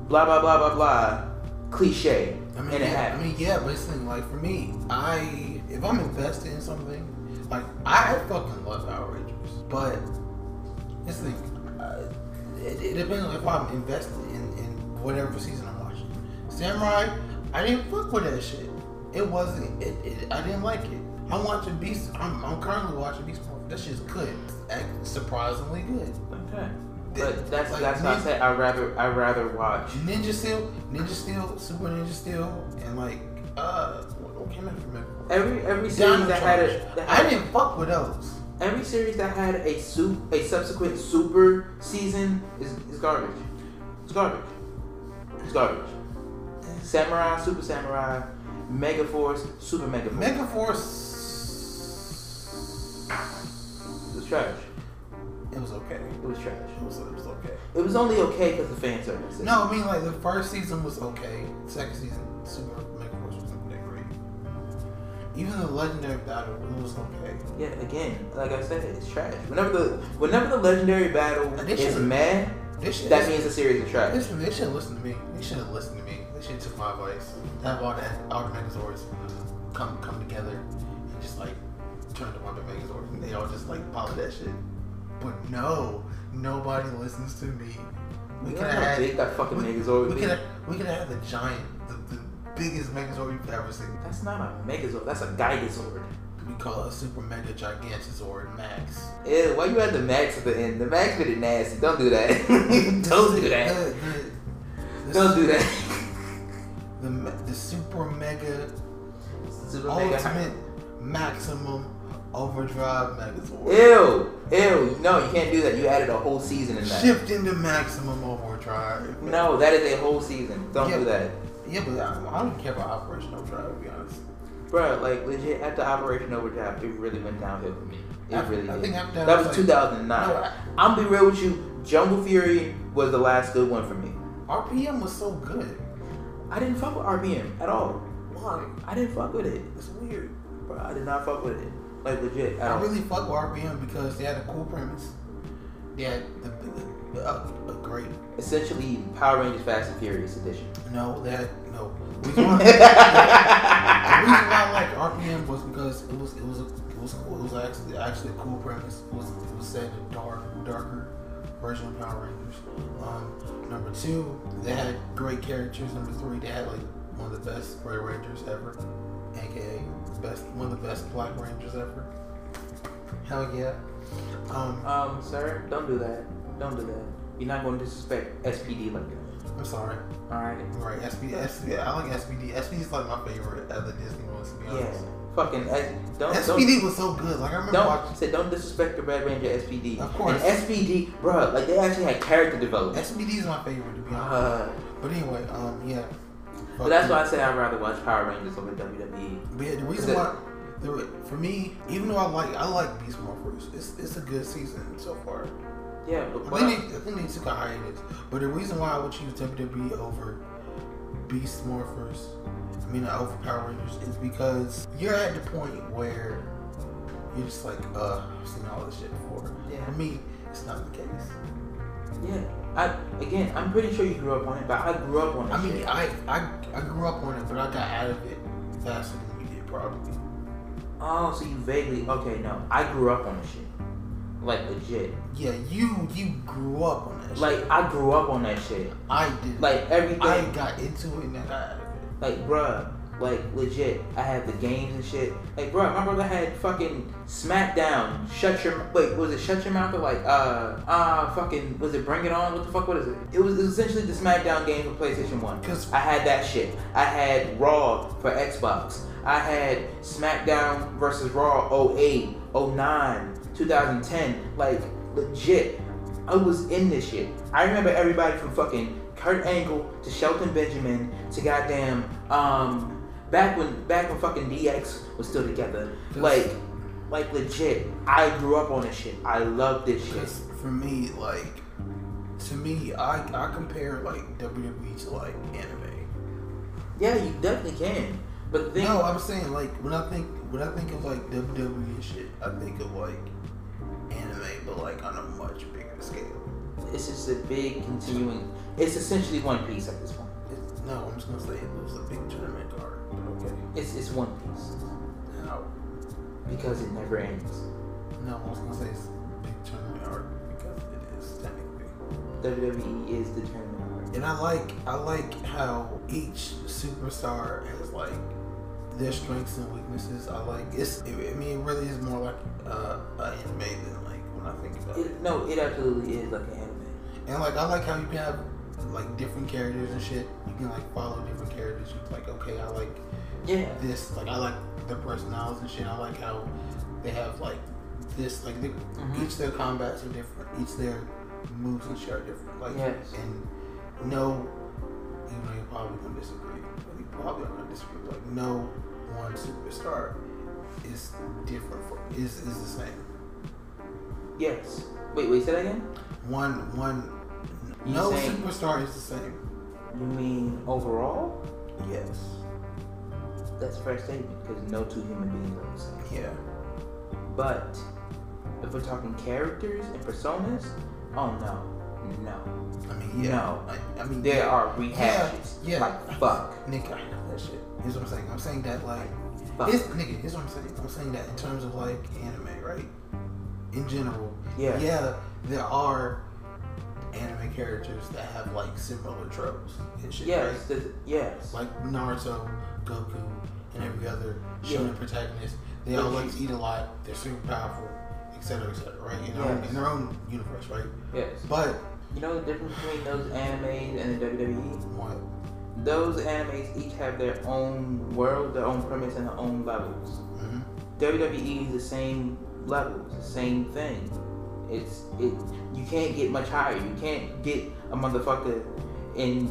Speaker 1: blah blah blah blah blah, cliche,
Speaker 2: I mean,
Speaker 1: and it
Speaker 2: yeah, I mean, yeah, but it's like for me, I if I'm invested in something, like I fucking love Power Rangers, but this thing, it, it depends on if I'm invested in, in whatever season I'm watching. Samurai, I didn't fuck with that shit. It wasn't. It, it I didn't like it. I'm watching Beast. I'm, I'm currently watching Beast Morphin. That shit's good. Surprisingly good.
Speaker 1: Okay. But that's
Speaker 2: Like,
Speaker 1: that's what I said. I rather I rather watch.
Speaker 2: Ninja Steel, Ninja Steel, Super Ninja Steel, and like uh, what, what came after Mega?
Speaker 1: Every every series that had a that
Speaker 2: I didn't fuck with those.
Speaker 1: Every series that had a soup a subsequent super season is, is garbage. It's garbage. It's garbage. Samurai, Super Samurai, Mega Force, Super Mega Force.
Speaker 2: Mega Force,
Speaker 1: It was trash.
Speaker 2: it was okay.
Speaker 1: It was trash.
Speaker 2: It was, it was okay.
Speaker 1: It was only okay because the fan service.
Speaker 2: No, I mean like the first season was okay. Second season, Super Even the legendary battle, was okay.
Speaker 1: Yeah, again, like I said, it's trash. Whenever the whenever the legendary battle is mad,
Speaker 2: should,
Speaker 1: that means the series is trash.
Speaker 2: Listen, they should not listen to me. They should have listened to me. They should have took my advice. Have all the all the Megazords uh, come come together and just like turn to one big Megazord, and they all just like follow that shit. But no, nobody listens to me. We could have had
Speaker 1: that fucking
Speaker 2: we,
Speaker 1: Megazord
Speaker 2: we could have we could have had the giant, the, the biggest Megazord you've ever seen.
Speaker 1: That's not a Megazord. That's a Gigazord.
Speaker 2: We call it a Super Mega Gigantazord Max.
Speaker 1: Ew, why you had the max at the end? The max made it nasty. Don't do that. Don't do that.
Speaker 2: The, the, the,
Speaker 1: Don't do that.
Speaker 2: The, the Super Mega
Speaker 1: Super mega
Speaker 2: Ultimate Maximum Overdrive Megazord.
Speaker 1: Ew, ew. No, you can't do that. You added a whole season in that.
Speaker 2: Shift into Maximum Overdrive.
Speaker 1: No, that is a whole season. Don't
Speaker 2: Yeah.
Speaker 1: do that.
Speaker 2: Yeah, but I, I don't care about Operation Overdrive, to be honest.
Speaker 1: Bro, like legit after Operation Overdrive, it really went downhill for me. It really
Speaker 2: I
Speaker 1: did.
Speaker 2: think after that
Speaker 1: that
Speaker 2: was like-
Speaker 1: 2009.
Speaker 2: No, I-
Speaker 1: I'm be real with you. Jungle Fury was the last good one for me.
Speaker 2: RPM was so good.
Speaker 1: I didn't fuck with RPM at all.
Speaker 2: Why?
Speaker 1: I didn't fuck with it.
Speaker 2: It's weird.
Speaker 1: Bro, I did not fuck with it. Like legit at
Speaker 2: I
Speaker 1: all.
Speaker 2: really fuck with RPM because they had a cool premise. They had the, the, a, a great.
Speaker 1: Essentially, Power Rangers Fast and Furious edition.
Speaker 2: No, they had no. Why, the reason why I like RPM was because it was it was a, it was cool. It was actually actually a cool premise. It was it was set in a dark darker version of Power Rangers. Um, number two, they had great characters. Number three, they had like one of the best Red Rangers ever, aka best one of the best Black Rangers ever. Hell yeah. Um,
Speaker 1: Um, sir, don't do that. Don't do that. You're not going to disrespect SPD like that.
Speaker 2: I'm sorry.
Speaker 1: All right.
Speaker 2: Right, SPD, SPD. I like SPD. SPD is like my favorite of the Disney ones, to be
Speaker 1: Yeah.
Speaker 2: honest.
Speaker 1: Fucking S- don't
Speaker 2: SPD was so good. Like I remember
Speaker 1: don't
Speaker 2: watching.
Speaker 1: don't don't disrespect the Red Ranger SPD.
Speaker 2: Of course.
Speaker 1: And SPD, bro, like they actually had character development.
Speaker 2: SPD is my favorite, to be honest.
Speaker 1: Uh,
Speaker 2: But anyway, um, yeah.
Speaker 1: but that's why I say I'd rather watch Power Rangers over WWE.
Speaker 2: But yeah, the reason why, the, for me, even though I like I like Beast Morphers, it's it's a good season so far.
Speaker 1: Yeah, but,
Speaker 2: I think they, I think they took a hiatus. But the reason why I would choose WWE over Beast Morphers, I mean uh, over Power Rangers, is because you're at the point where you're just like, uh, I've seen all this shit before.
Speaker 1: Yeah.
Speaker 2: For me, it's not the case.
Speaker 1: yeah, I again, I'm pretty sure you grew up on it, but I grew up on it.
Speaker 2: I mean, I, I I grew up on it, but I got out of it faster than you did, probably.
Speaker 1: oh, so you vaguely okay? No, I grew up on the shit, like legit.
Speaker 2: Yeah, you you grew up on that. shit.
Speaker 1: Like I grew up on that shit.
Speaker 2: I did.
Speaker 1: Like everything.
Speaker 2: I got into it and I got out of it.
Speaker 1: Like, bruh, like legit, I had the games and shit. Like, bruh, my brother had fucking SmackDown. Shut your wait, was it Shut Your Mouth or like uh uh fucking was it Bring It On? What the fuck? What is it? It was, it was essentially the SmackDown game for PlayStation One.
Speaker 2: Cause
Speaker 1: I had that shit. I had Raw for Xbox. I had SmackDown versus Raw 08, 09, 2010. Like legit, I was in this shit. I remember everybody from fucking Kurt Angle to Shelton Benjamin to goddamn um back when back when fucking DX was still together. Like like legit. I grew up on this shit. I love this shit.
Speaker 2: For me, like to me, I I compare like WWE to like anime.
Speaker 1: Yeah, you definitely can. But the thing,
Speaker 2: No, I'm saying like when I think when I think of like WWE and shit, I think of like anime, but like on a much bigger scale.
Speaker 1: it's just a big continuing. It's essentially One Piece at this point.
Speaker 2: It's, no, I'm just gonna say it was a big tournament card. Okay.
Speaker 1: It's it's One Piece
Speaker 2: No,
Speaker 1: because it never ends.
Speaker 2: no, I was gonna say it's a big tournament card because it is technically.
Speaker 1: WWE is the tournament. arc.
Speaker 2: And I like I like how each superstar has like their strengths and weaknesses. I like it's. I mean, it really is more like uh, an anime than when I think about it.
Speaker 1: It, no, it absolutely is like an anime.
Speaker 2: And like I like how you can have like different characters and shit. You can like follow different characters. You like okay, I like
Speaker 1: Yeah.
Speaker 2: this. Like I like their personalities and shit. I like how they have like this. Like they,
Speaker 1: Mhm.
Speaker 2: each their combats are different. Each their moves and shit are different. Like
Speaker 1: Yes.
Speaker 2: and no, even though you're probably gonna disagree. Well, you probably are gonna disagree. but, Like no one superstar is different. For, is is the same.
Speaker 1: Yes. Wait, wait. Say that again.
Speaker 2: One one.
Speaker 1: You
Speaker 2: No
Speaker 1: saying-
Speaker 2: superstar is the same.
Speaker 1: You mean overall?
Speaker 2: Yes.
Speaker 1: That's fair statement because no two human beings are the same.
Speaker 2: Yeah.
Speaker 1: But if we're talking characters and personas, oh no, no.
Speaker 2: I mean, yeah.
Speaker 1: No.
Speaker 2: I, I mean,
Speaker 1: There are rehashes.
Speaker 2: Yeah, yeah.
Speaker 1: Like fuck.
Speaker 2: Nick, I know that shit. Here's what I'm saying. I'm saying that like,
Speaker 1: Fuck.
Speaker 2: here's, nigga, here's what I'm saying. I'm saying that in terms of like anime, right? In general,
Speaker 1: Yeah.
Speaker 2: yeah, there are anime characters that have like similar tropes and shit.
Speaker 1: Yes.
Speaker 2: right?
Speaker 1: the- yes.
Speaker 2: Like Naruto, Goku, and every other
Speaker 1: Yeah.
Speaker 2: shonen protagonist. They all like to eat a lot. They're super powerful, etc., etc. right? In their, own,
Speaker 1: Yes.
Speaker 2: in their own universe, right?
Speaker 1: yes.
Speaker 2: But
Speaker 1: You know the difference between those animes and the WWE?
Speaker 2: what?
Speaker 1: Those animes each have their own world, their own premise, and their own levels.
Speaker 2: hmm
Speaker 1: WWE is the same levels, the same thing. It's it. You can't get much higher. You can't get a motherfucker in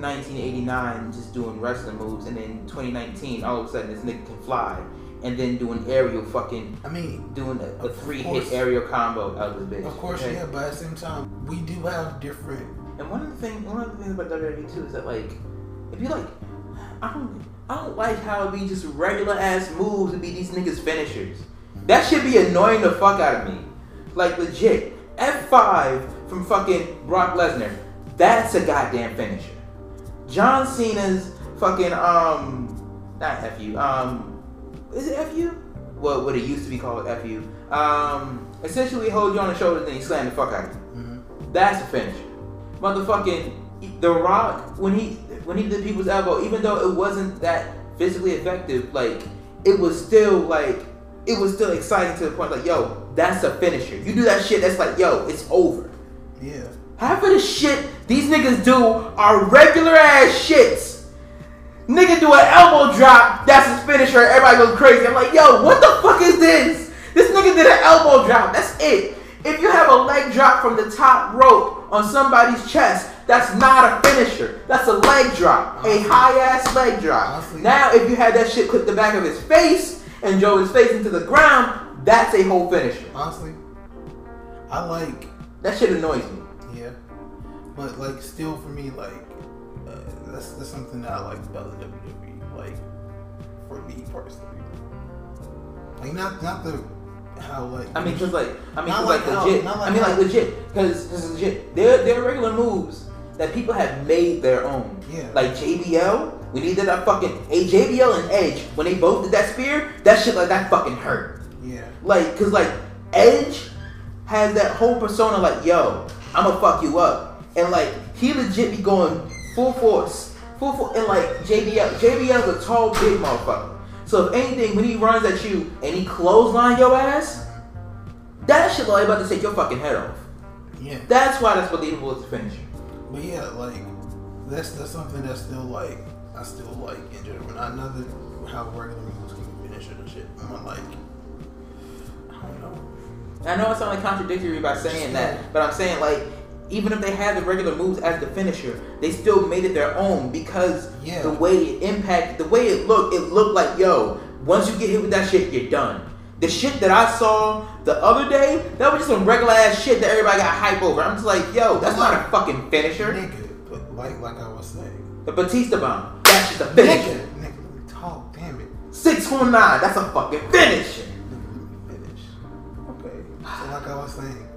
Speaker 1: 1989 just doing wrestling moves, and then 2019 all of a sudden this nigga can fly, and then doing aerial fucking
Speaker 2: I mean,
Speaker 1: doing a, a three
Speaker 2: course.
Speaker 1: hit aerial combo out of this bitch.
Speaker 2: Of course,
Speaker 1: okay?
Speaker 2: yeah, but at the same time, we do have different.
Speaker 1: And one of the things, one of the things about WWE too is that like, if you like, I don't, I don't like how it be just regular ass moves and be these niggas finishers. That should be annoying the fuck out of me. Like legit, F five from fucking Brock Lesnar. That's a goddamn finisher. John Cena's fucking um, not fu um, is it fu? Well, what it used to be called fu. Um, essentially hold you on the shoulders and he slam the fuck out of you.
Speaker 2: Mhm.
Speaker 1: That's a finisher. Motherfucking The Rock when he when he did people's elbow, even though it wasn't that physically effective, like it was still like it was still exciting to the point like, yo, that's a finisher. You do that shit, that's like, yo, it's over.
Speaker 2: Yeah.
Speaker 1: Half of the shit these niggas do are regular ass shits. Nigga do an elbow drop, that's his finisher, everybody goes crazy. I'm like, yo, what the fuck is this? This nigga did an elbow drop, that's it. If you have a leg drop from the top rope on somebody's chest, that's not a finisher. That's a leg drop. A high ass leg drop. Now, if you had that shit clip the back of his face and drove his face into the ground, that's a whole finisher.
Speaker 2: Honestly, I like.
Speaker 1: That shit annoys me.
Speaker 2: Yeah. But like, still for me, like, uh, that's that's something that I like about the WWE. Like, for me personally. Like, not not the how like.
Speaker 1: I mean, cause like, I mean,
Speaker 2: Not
Speaker 1: 'cause,
Speaker 2: like
Speaker 1: like, legit.
Speaker 2: like
Speaker 1: I mean, like
Speaker 2: how-
Speaker 1: legit, cause, 'cause legit. They're they're regular moves that people have made their own.
Speaker 2: Yeah.
Speaker 1: Like JBL, we he did that fucking a JBL and Edge, when they both did that spear, that shit like that fucking hurt.
Speaker 2: yeah.
Speaker 1: Like, cause like Edge has that whole persona like, yo, I'ma fuck you up, and like he legit be going full force, full force, and like JBL, JBL's a tall, big motherfucker. So if anything, when he runs at you and he clothesline your ass, that shit like about to take your fucking head off.
Speaker 2: Yeah.
Speaker 1: That's why that's believable as a finisher.
Speaker 2: But yeah, like that's that's something that's still like I still like in general. I know that how regular moves can be finished and shit. I'm like I don't know.
Speaker 1: I know it sounds like contradictory by saying that, but I'm saying like even if they had the regular moves as the finisher, they still made it their own because
Speaker 2: Yeah.
Speaker 1: the way it impacted, the way it looked, it looked like yo, once you get hit with that shit, you're done. The shit that I saw the other day, that was just some regular ass shit that everybody got hype over. I'm just like, yo, that's not a fucking finisher.
Speaker 2: Nigga, but like like I was saying.
Speaker 1: The Batista bomb, that's just a finisher.
Speaker 2: Nigga, nigga, let me talk, damn it.
Speaker 1: 619, that's a fucking finisher.
Speaker 2: Nigga, let me finish. Okay. So like I was saying,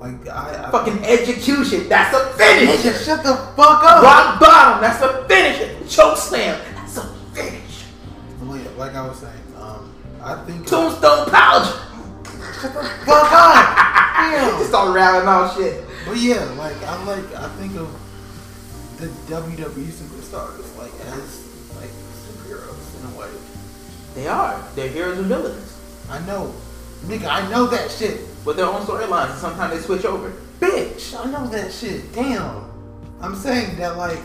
Speaker 2: like I, I
Speaker 1: Fucking execution, that's a finisher.
Speaker 2: Nigga, shut the fuck up.
Speaker 1: Rock bottom, that's a finisher. Choke slam, that's a finisher.
Speaker 2: Like I was saying, um, I think
Speaker 1: Tombstone pouch.
Speaker 2: shut the fuck up. Damn.
Speaker 1: Just start rattling all shit.
Speaker 2: But yeah, like I like I think of the WWE superstars like as like superheroes in a way.
Speaker 1: They are. They're heroes and villains.
Speaker 2: I know, nigga, I know that shit.
Speaker 1: With their own storylines, and sometimes they switch over.
Speaker 2: Bitch, I know that shit. Damn. I'm saying that like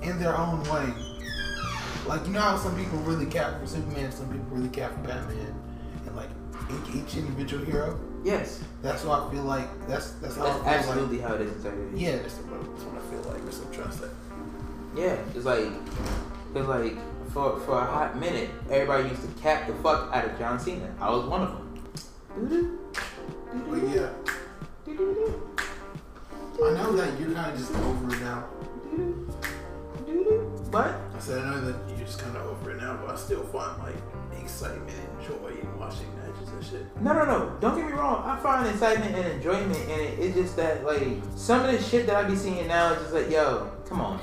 Speaker 2: in their own way. Like you know how some people really cap for Superman, some people really cap for Batman, and like each, individual hero.
Speaker 1: Yes.
Speaker 2: That's what I feel like. That's that's how
Speaker 1: That's
Speaker 2: feel like.
Speaker 1: absolutely how it is in
Speaker 2: Yeah, that's what, that's what I feel like. That's what I'm trying to say.
Speaker 1: Yeah, it's like, it's like for for a hot minute, everybody used to cap the fuck out of John Cena. I was one of them.
Speaker 2: But yeah, I know that you're kind of just over it now.
Speaker 1: What?
Speaker 2: I said I know that you're just kind of over it now, but I still find like excitement and joy in watching matches and shit.
Speaker 1: No, no, no. Don't get me wrong. I find excitement and enjoyment in it. It's just that, like, some of the shit that I be seeing now is just like, yo, come on.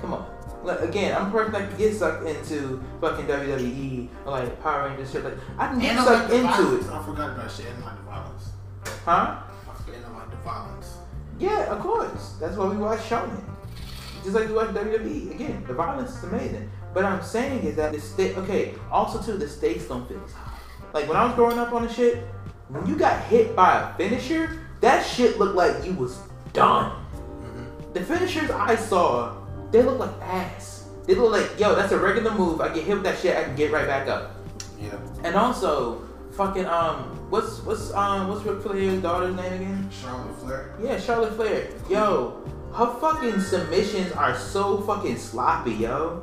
Speaker 1: Come on. Like, again, I'm a person that can get sucked into fucking WWE or, like, Power Rangers shit. Like, I can get
Speaker 2: And
Speaker 1: sucked into
Speaker 2: violence.
Speaker 1: it.
Speaker 2: I forgot about shit. And like the violence.
Speaker 1: Huh?
Speaker 2: I I like the violence.
Speaker 1: Yeah, of course. That's why we watch Shonen. Just like we watch WWE. Again, the violence is amazing. But I'm saying is that the state, okay, also too, the stakes don't feel as high. Like when I was growing up on the shit, when you got hit by a finisher, that shit looked like you was done.
Speaker 2: Mm-hmm.
Speaker 1: The finishers I saw, they look like ass. They look like, yo, that's a regular move. I get hit with that shit, I can get right back up.
Speaker 2: Yeah.
Speaker 1: And also, fucking um, what's what's um, what's Ric Flair's daughter's name again?
Speaker 2: Charlotte Flair.
Speaker 1: Yeah, Charlotte Flair. Yo, her fucking submissions are so fucking sloppy, yo.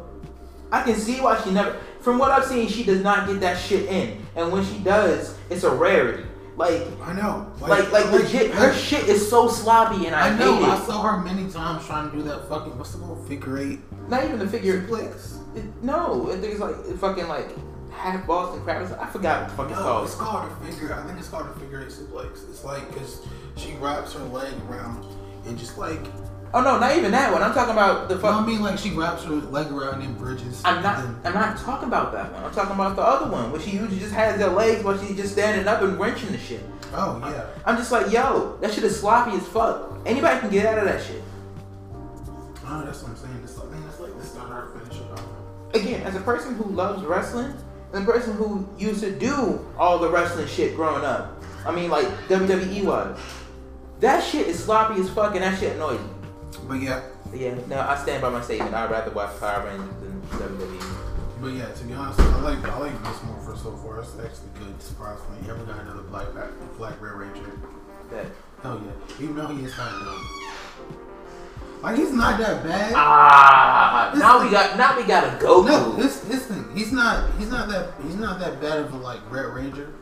Speaker 1: I can see why she never. From what I've seen, she does not get that shit in, and when she does, it's a rarity. Like,
Speaker 2: I know.
Speaker 1: like, like legit, her shit is so sloppy, and I,
Speaker 2: I know. I saw her many times trying to do that fucking what's the called figure eight
Speaker 1: Not even the figure. It, no, I think it's like fucking like half Boston crab. I forgot what the fuck it's called.
Speaker 2: it's called a figure. I think it's called a figure eight suplex. It's like because she wraps her leg around and just like
Speaker 1: Oh no, not even that one. I'm talking about the
Speaker 2: you know what
Speaker 1: fuck.
Speaker 2: I mean. Like she wraps her leg around and bridges.
Speaker 1: I'm not.
Speaker 2: and
Speaker 1: I'm not talking about that one. I'm talking about the other one, where she usually just has her legs, while she's just standing up and wrenching the shit.
Speaker 2: oh yeah.
Speaker 1: I'm just like, yo, that shit is sloppy as fuck. Anybody can get out of that shit.
Speaker 2: Oh, that's what I'm saying. It's like, man, it's like this not our finisher.
Speaker 1: Again, as a person who loves wrestling, and a person who used to do all the wrestling shit growing up, I mean, like WWE was, that shit is sloppy as fuck, and that shit annoys me.
Speaker 2: But yeah,
Speaker 1: yeah, no, I stand by my statement. I'd rather watch Power Rangers than. WWE.
Speaker 2: but yeah. To be honest, I like I like this more for so far. It's actually good. Surprise me. Ever got another black black Red Ranger?
Speaker 1: That.
Speaker 2: Hell yeah. Even though he is kind of dumb. Like he's not that bad.
Speaker 1: Ah, now we got now we got a Goku.
Speaker 2: No, this this thing. He's not. He's not that. He's not that bad of a like Red Ranger.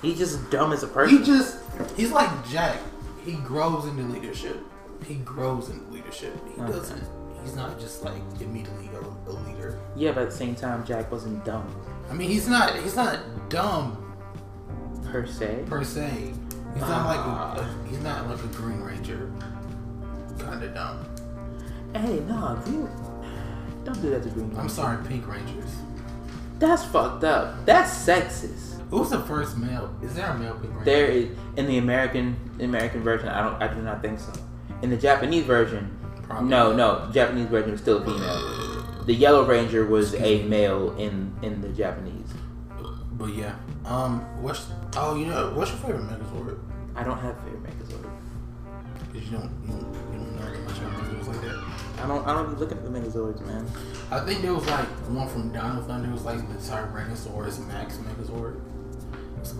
Speaker 1: He's just dumb as a person.
Speaker 2: He just. He's like Jack. He grows into leadership. He grows into leadership. He
Speaker 1: Okay.
Speaker 2: doesn't. He's not just like immediately a, a leader.
Speaker 1: yeah, but at the same time, Jack wasn't dumb
Speaker 2: I mean, he's not. He's not dumb
Speaker 1: per se.
Speaker 2: per se. He's not like a. He's not like a Green Ranger. Kind of dumb.
Speaker 1: Hey, no, Green. Don't do that to Green.
Speaker 2: I'm sorry, Pink Rangers.
Speaker 1: That's fucked up. That's sexist.
Speaker 2: Who's the first male? Is there a male Pink Ranger?
Speaker 1: There is in the American American version. I don't. I do not think so. In the Japanese version,
Speaker 2: Probably.
Speaker 1: no, no. Japanese version was still a female. The Yellow Ranger was a male in in the Japanese.
Speaker 2: But yeah. Um. What's? Oh, you know. What's your favorite Megazord?
Speaker 1: I don't have favorite Megazord.
Speaker 2: Because you don't. You don't. You don't know that much about Megazords like that.
Speaker 1: I don't. I don't be looking at the Megazords, man.
Speaker 2: I think there was like one from Dino Thunder. It was like the Tyrannosaurus Max Megazord,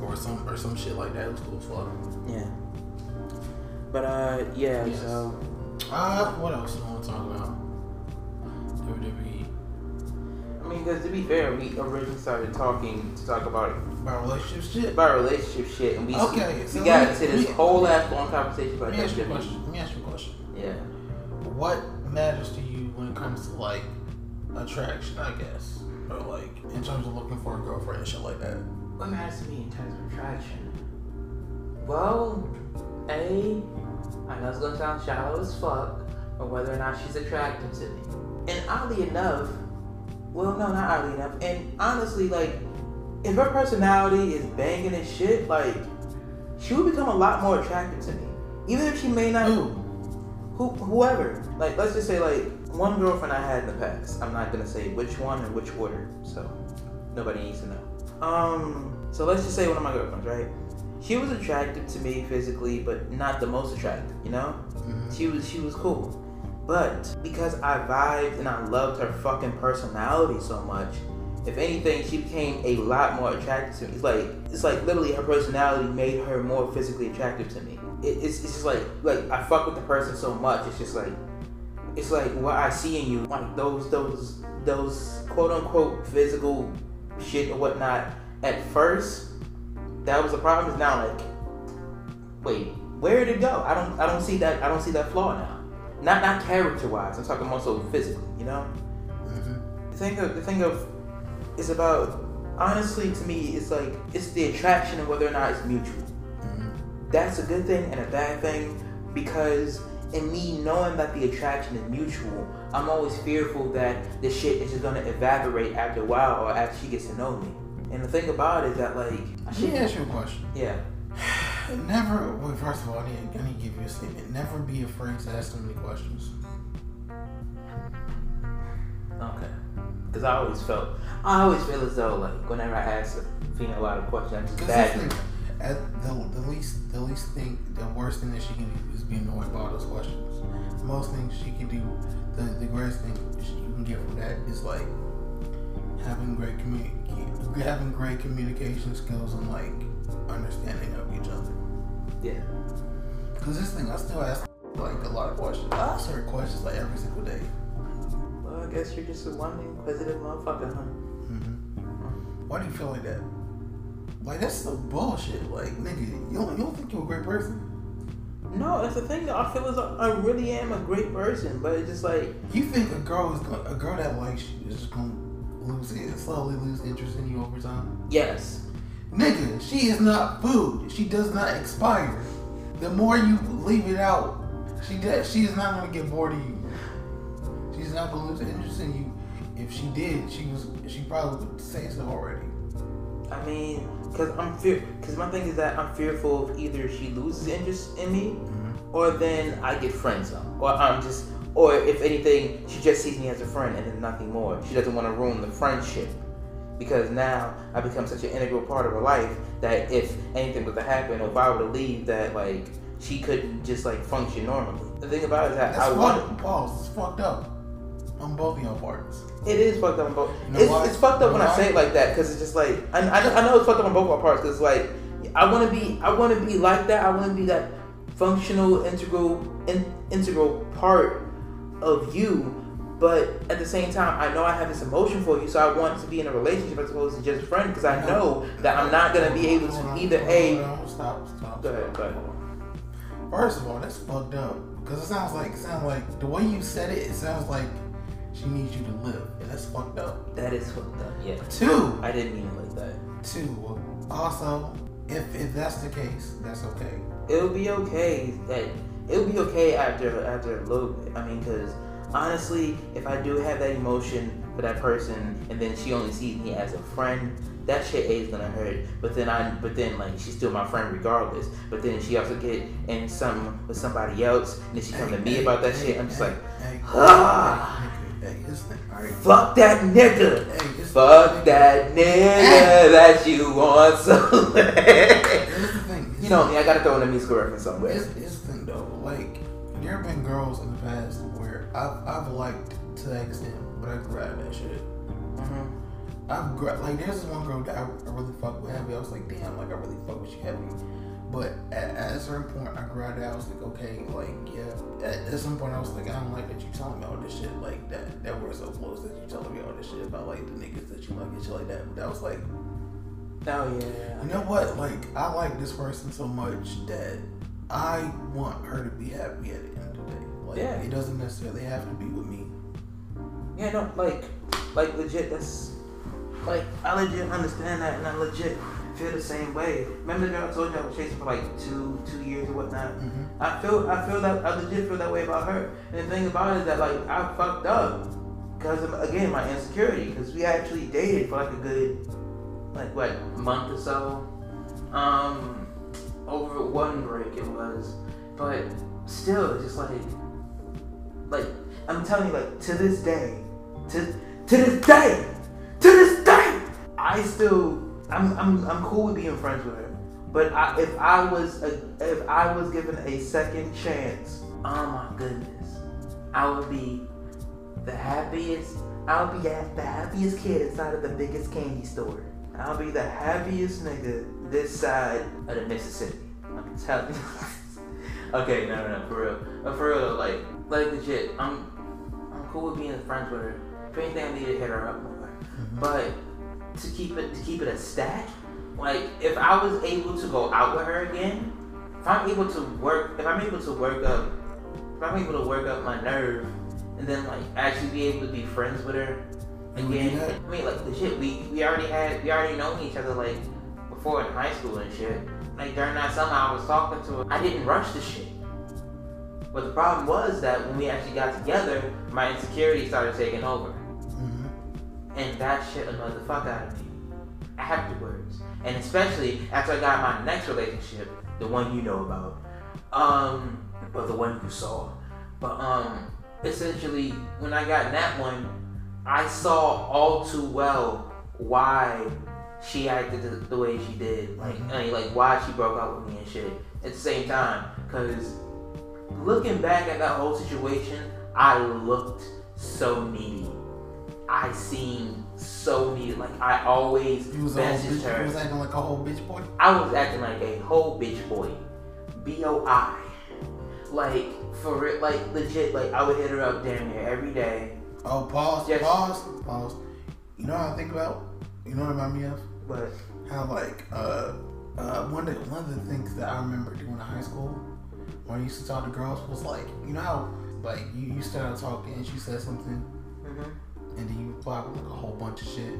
Speaker 2: or some or some shit like that. It was cool as fuck.
Speaker 1: Yeah. But uh, yeah.
Speaker 2: Yes.
Speaker 1: So
Speaker 2: Uh, what else do I want to talk about? WWE.
Speaker 1: I mean, because to be fair, we originally started talking to talk about
Speaker 2: About relationship shit.
Speaker 1: about relationship shit, and we
Speaker 2: Okay,
Speaker 1: we got
Speaker 2: let
Speaker 1: into this
Speaker 2: me-
Speaker 1: whole ass long conversation about
Speaker 2: Let me
Speaker 1: that
Speaker 2: ask you a
Speaker 1: shit.
Speaker 2: question. Let me ask you a question.
Speaker 1: Yeah.
Speaker 2: What matters to you when it comes to like attraction, I guess, or like in terms of looking for a girlfriend and shit like that?
Speaker 1: What matters to me in terms of attraction? Well, A, I know it's gonna sound shallow as fuck, but whether or not she's attracted to me. And oddly enough, well, no, not oddly enough, and honestly, like, if her personality is banging as shit, like, she would become a lot more attractive to me. Even if she may not,
Speaker 2: Ooh,
Speaker 1: who, whoever. Like, let's just say, like, one girlfriend I had in the past. I'm not gonna say which one or which order, so nobody needs to know. Um, so let's just say one of my girlfriends, right? She was attractive to me physically, but not the most attractive, you know?
Speaker 2: Mhm.
Speaker 1: She was she was cool. But because I vibed and I loved her fucking personality so much, if anything, she became a lot more attractive to me. It's like it's like literally her personality made her more physically attractive to me. It, it's, it's just like like I fuck with the person so much. It's just like it's like what I see in you, like those those those quote unquote physical shit or whatnot. At first, that was the problem. Is now like, wait, where did it go? I don't I don't see that I don't see that flaw now. Not not character wise. I'm talking more so physically. You know.
Speaker 2: Mhm.
Speaker 1: The thing of the thing of it's about honestly to me it's like it's the attraction and whether or not it's mutual.
Speaker 2: Mhm.
Speaker 1: That's a good thing and a bad thing because in me knowing that the attraction is mutual, I'm always fearful that the shit is just gonna evaporate after a while or after she gets to know me. And the thing about it is that like I
Speaker 2: Let me ask you a question.
Speaker 1: yeah.
Speaker 2: Never. Well, first of all, I need, I need to give you a statement. Never be afraid to ask so many questions.
Speaker 1: Okay. Because I always felt, I always feel as though like whenever I ask a female a lot of questions, I'm just bad.
Speaker 2: at the, the least, the least thing, the worst thing that she can do is be annoyed by all those questions. The Most things she can do, the the greatest thing you can get from that is like having great communi- having great communication skills and like understanding of each other.
Speaker 1: Yeah.
Speaker 2: Because this thing, I still ask like a lot of questions. I ask her questions like every single day.
Speaker 1: Well, I guess you're just a one inquisitive motherfucker, huh?
Speaker 2: Mm-hmm. Why do you feel like that? Like that's some bullshit. Like nigga, you don't, you don't think you're a great person?
Speaker 1: No, that's the thing. Though. I feel as though I really am a great person, but it's just like
Speaker 2: You think a girl is gonna, a girl that likes you is just gonna lose it, slowly lose interest in you over time?
Speaker 1: yes,
Speaker 2: Nigga, she is not food. She does not expire. The more you leave it out, she does, she is not gonna get bored of you. She's not gonna lose interest in you. If she did, she was she probably would say so already.
Speaker 1: I mean, cause I'm fear, cause my thing is that I'm fearful of either she loses interest in me, mm-hmm. or then I get friend zoned, or I'm just, or if anything, she just sees me as a friend and then nothing more. She doesn't want to ruin the friendship, because now I become such an integral part of her life that if anything was to happen, or if I were to leave, that like she couldn't just like function normally. The thing about it is that
Speaker 2: That's
Speaker 1: I
Speaker 2: fucked.
Speaker 1: want.
Speaker 2: Pause. It's fucked up on both of your parts.
Speaker 1: It is fucked up on both.
Speaker 2: You know
Speaker 1: it's, it's fucked up
Speaker 2: You
Speaker 1: when
Speaker 2: know
Speaker 1: I say it like that because it's just like I, I, I know it's fucked up on both our parts because like I want to be I want to be like that. I want to be that functional integral in, integral part of you. But at the same time, I know I have this emotion for you, so I want to be in a relationship as opposed to just a friend because I know that I'm not gonna be able to either a.
Speaker 2: Stop. Stop.
Speaker 1: Go ahead, go ahead.
Speaker 2: First of all, that's fucked up. Because it sounds like it sounds like the way you said it, it sounds like she needs you to live, and that's fucked up.
Speaker 1: That is fucked up. Yeah,
Speaker 2: Two,
Speaker 1: I didn't mean it like that.
Speaker 2: two. Also, if if that's the case, that's okay.
Speaker 1: it'll be okay. That it'll be okay after after a little bit. I mean, because honestly, if I do have that emotion for that person, and then she only sees me as a friend, that shit is gonna hurt. But then I, but then like she's still my friend regardless. But then she also get in something with somebody else, and then she come to me about that shit. I'm just like,
Speaker 2: hey,
Speaker 1: Ah.
Speaker 2: hey, hey, hey, it's
Speaker 1: fuck that nigga.
Speaker 2: Hey,
Speaker 1: Fuck that nigga that you want so.
Speaker 2: Here's the thing.
Speaker 1: you know me, I gotta throw in a musical reference somewhere.
Speaker 2: It's, it's the thing though, like there have been girls in the past where I've, I've liked to that extent, but I grabbed that shit.
Speaker 1: Mhm.
Speaker 2: I've gra- like there's this one girl that I, I really fuck with heavy. I was like, damn, like I really fuck with you heavy. But at, at a certain point, I grabbed that. I was like, okay, like, yeah. At, at some point, I was like, I don't like that you telling me all this shit. Like, that that were so close that you telling me all this shit about, like, the niggas that you like and shit like that. But that was like,
Speaker 1: Oh yeah.
Speaker 2: you know what? Like, I like this person so much that I want her to be happy at the end of the day. Like,
Speaker 1: Yeah.
Speaker 2: it doesn't necessarily have to be with me.
Speaker 1: Yeah, no, like, like legit. That's like I legit understand that, and I legit feel the same way. Remember the girl I told you I was chasing for like two, two years or whatnot.
Speaker 2: Mm-hmm.
Speaker 1: I feel, I feel that I legit feel that way about her. And the thing about it is that like I fucked up because of again my insecurity. Because we actually dated for like a good, like what month or so. Um, over one break it was, but still, it's just like, like I'm telling you, like to this day, to to this day, to this day, I still I'm I'm I'm cool with being friends with her. But I, if I was a, if I was given a second chance, oh my goodness, I would be the happiest. I'll be at the happiest kid inside of the biggest candy store. I'll be the happiest nigga this side of the Mississippi. I'm telling you. okay, no, no, no, for real. But for real, like, like legit, I'm, I'm cool with being friends with her. If anything, I need to hit her up more. But to keep it, to keep it a stack, like, if I was able to go out with her again, if I'm able to work, if I'm able to work up, if I'm able to work up my nerve, and then like actually be able to be friends with her
Speaker 2: You would do
Speaker 1: again. I mean, like legit, we we already had we already known each other like before in high school and shit. Like during that summer, I was talking to her. I didn't rush the shit. But the problem was that when we actually got together, my insecurity started taking over,
Speaker 2: Mm-hmm.
Speaker 1: and that shit annoyed the fuck out of me afterwards. And especially after I got my next relationship, the one you know about, um, or the one you saw. But um, essentially, when I got in that one, I saw all too well why she acted the, the way she did. Like,
Speaker 2: Mhm.
Speaker 1: I mean, like why she broke up with me and shit. At the same time, because looking back at that whole situation, I looked so needy. I seemed so needy. Like I always
Speaker 2: You was,
Speaker 1: messaged
Speaker 2: you
Speaker 1: her.
Speaker 2: was acting like a whole bitch boy.
Speaker 1: I was acting like a whole bitch boy. B O I. Like, for it, like, legit, like, I would hit her up damn near every day.
Speaker 2: Oh, pause,
Speaker 1: Yes.
Speaker 2: pause, pause. You know what I think about? You know what it remind me of?
Speaker 1: But,
Speaker 2: How like uh, uh, one of the, one of the things that I remember doing in high school when I used to talk to girls was like, you know how like you, you started talking and she said something
Speaker 1: mhm.
Speaker 2: and then you reply with like a whole bunch of shit.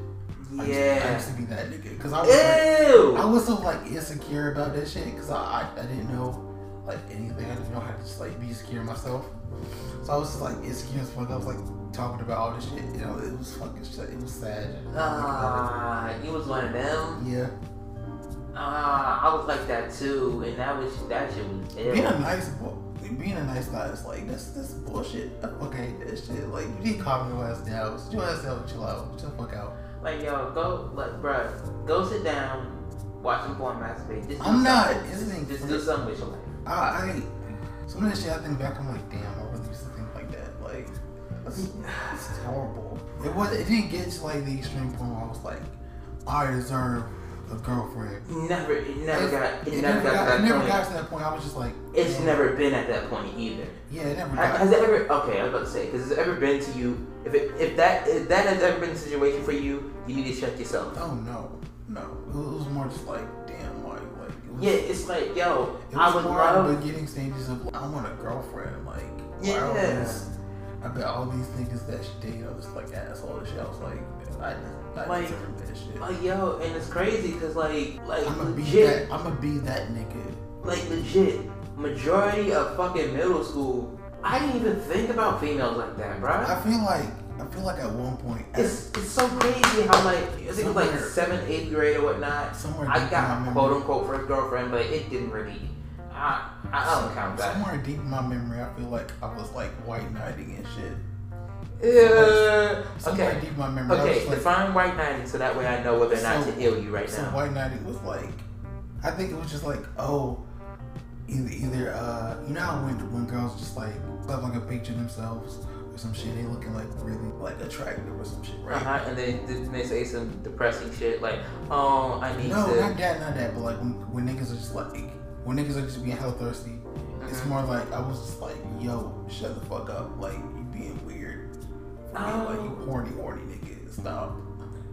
Speaker 2: I used, I used to be that nigga because I was like, I was so like insecure about that shit because I, I I didn't know like anything. I didn't know how to just like be secure myself. So I was just like insecure as fuck. I was like talking about all this shit. You know, it was fucking shit. It was sad.
Speaker 1: Ah, you was one of them.
Speaker 2: yeah.
Speaker 1: Ah, I was like that too, and that was that shit was ill.
Speaker 2: Being a nice boy, being a nice guy is like that's that's bullshit. I fucking hate that shit. Like you need to calm your ass down. Sit your ass down, chill out, chill the fuck out.
Speaker 1: Like, yo, go, like, bruh, go sit down, watch some porn masturbate. Just
Speaker 2: I'm not. It's the
Speaker 1: Just do something with your life.
Speaker 2: I, I some of that shit I think back. I'm like, damn, I really used to think like that. Like that's, that's horrible. It was. It didn't get to like the extreme point where I was like, I deserve a girlfriend.
Speaker 1: Never, it never
Speaker 2: It-
Speaker 1: got, it,
Speaker 2: It
Speaker 1: never got, to
Speaker 2: it
Speaker 1: that
Speaker 2: never
Speaker 1: point.
Speaker 2: got to that point. I was just like,
Speaker 1: It's never been at that point either.
Speaker 2: Yeah, it never
Speaker 1: Ha-
Speaker 2: got.
Speaker 1: Has it ever? Okay, I was about to say, because has it ever been to you? If it, if that if that has ever been a situation for you, you need to check yourself.
Speaker 2: Oh no, no. It was more just like, damn, like, like. It was,
Speaker 1: Yeah, it's like, yo,
Speaker 2: It
Speaker 1: I
Speaker 2: was more the
Speaker 1: love.
Speaker 2: beginning stages of I want a girlfriend. Like,
Speaker 1: Yeah.
Speaker 2: this- I bet all these niggas that she dated just like asshole and shit. I was like, I, I
Speaker 1: Like-
Speaker 2: deserve that shit.
Speaker 1: Like yo, and it's crazy because like like
Speaker 2: I'm gonna be
Speaker 1: legit,
Speaker 2: that. I'm gonna be that nigga.
Speaker 1: like legit, majority of fucking middle school, I didn't even think about females like that, bro.
Speaker 2: I feel like I feel like at one point,
Speaker 1: It's it's so crazy how like I think it was like seventh, eighth grade or whatnot.
Speaker 2: somewhere
Speaker 1: I
Speaker 2: deep in my
Speaker 1: got quote unquote first girlfriend, but it didn't really. I I don't count that.
Speaker 2: somewhere deep in my memory, I feel like I was like white knighting and shit.
Speaker 1: Yeah.
Speaker 2: Somewhere
Speaker 1: Okay.
Speaker 2: deep in my memory,
Speaker 1: Okay.
Speaker 2: like,
Speaker 1: Define white knighting so that way I know whether or not
Speaker 2: So-
Speaker 1: to heal you right
Speaker 2: So
Speaker 1: now.
Speaker 2: white knighting was like, I think it was just like, oh, either either uh, you know how when when girls just like have like a picture themselves some shit, they looking like really like attractive or some shit, right?
Speaker 1: huh. And they they say some depressing shit like, "Oh, I need
Speaker 2: No,
Speaker 1: to."
Speaker 2: not that, not that, but like when when niggas are just like when niggas are just being hell thirsty, it's
Speaker 1: Mhm.
Speaker 2: more like I was just like, yo, shut the fuck up, like you being weird. Me, like you
Speaker 1: Oh.
Speaker 2: horny, horny nigga, stop.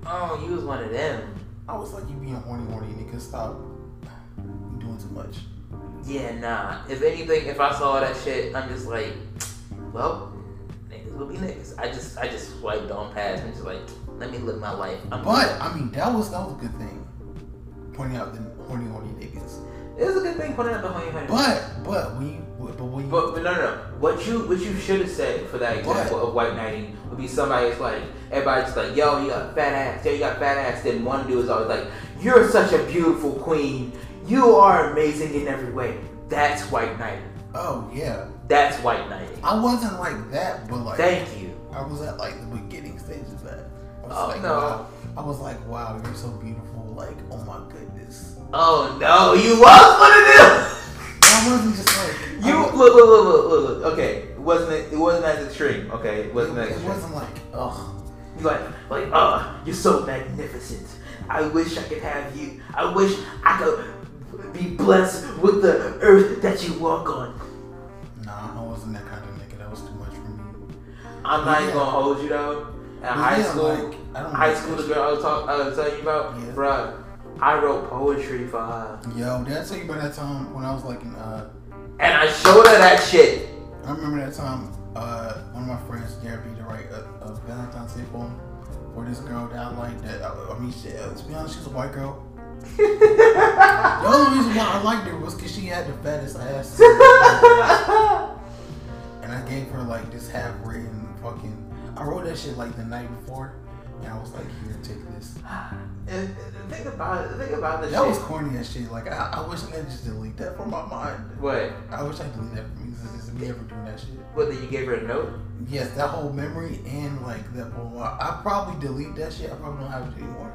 Speaker 1: Oh, you was one of them.
Speaker 2: I was like, you being horny, horny nigga, stop. You doing too much.
Speaker 1: Yeah, nah. If anything, if I saw that shit, I'm just like, well, will be niggas. I just, I just swiped on past and just like, let me live my life. I'm
Speaker 2: But I mean, that was that was a good thing. Pointing out the horny, horny niggas.
Speaker 1: It was a good thing pointing out the honey honey.
Speaker 2: But but you but when you
Speaker 1: But, but no, no, no. What you what you should have said for that example of white knighting would be somebody that's like everybody's just like, yo, you got fat ass, yo, you got fat ass. Then one dude is always like, you're such a beautiful queen. You are amazing in every way. That's white knighting.
Speaker 2: Oh yeah,
Speaker 1: That's white knighting.
Speaker 2: I wasn't like that, but like
Speaker 1: Thank you.
Speaker 2: I was at like the beginning stage of that. I was
Speaker 1: Oh,
Speaker 2: like,
Speaker 1: no.
Speaker 2: wow. I was like, wow, you're so beautiful. Like, oh my goodness.
Speaker 1: Oh no, you was one of them.
Speaker 2: I wasn't just like
Speaker 1: You look, look, look, look, look, look. Okay, it wasn't it wasn't as extreme. Okay, it wasn't as
Speaker 2: It
Speaker 1: extreme.
Speaker 2: wasn't like, oh,
Speaker 1: You're like, like, uh, you're so magnificent. I wish I could have you. I wish I could be blessed with the earth that you walk on. I'm not
Speaker 2: Yeah.
Speaker 1: even gonna hold you though. In
Speaker 2: But
Speaker 1: high
Speaker 2: yeah,
Speaker 1: school,
Speaker 2: like, I don't
Speaker 1: high school, the girl I was talking, I was telling you about,
Speaker 2: Yeah.
Speaker 1: bruh, I wrote poetry for her.
Speaker 2: Yo, did I tell you about that time when I was like in uh
Speaker 1: and I showed her that shit.
Speaker 2: I remember that time uh, one of my friends dared me to write a, a Valentine's Day poem for this girl that I liked. That I, I mean, uh, to be honest, she's a white girl. The only reason why I liked her was because she had the fattest ass, and I gave her like this half written fucking. I wrote that shit like the night before, and I was like, "Here, take this."
Speaker 1: And think about it. Think about the
Speaker 2: That
Speaker 1: shit.
Speaker 2: was corny as shit. Like I, I wish I could just delete that from my mind.
Speaker 1: what?
Speaker 2: I wish I could delete that from is me ever doing that shit.
Speaker 1: What? Did you gave her a note?
Speaker 2: Yes, that whole memory and like that poem. I, I probably delete that shit. I probably don't have it anymore.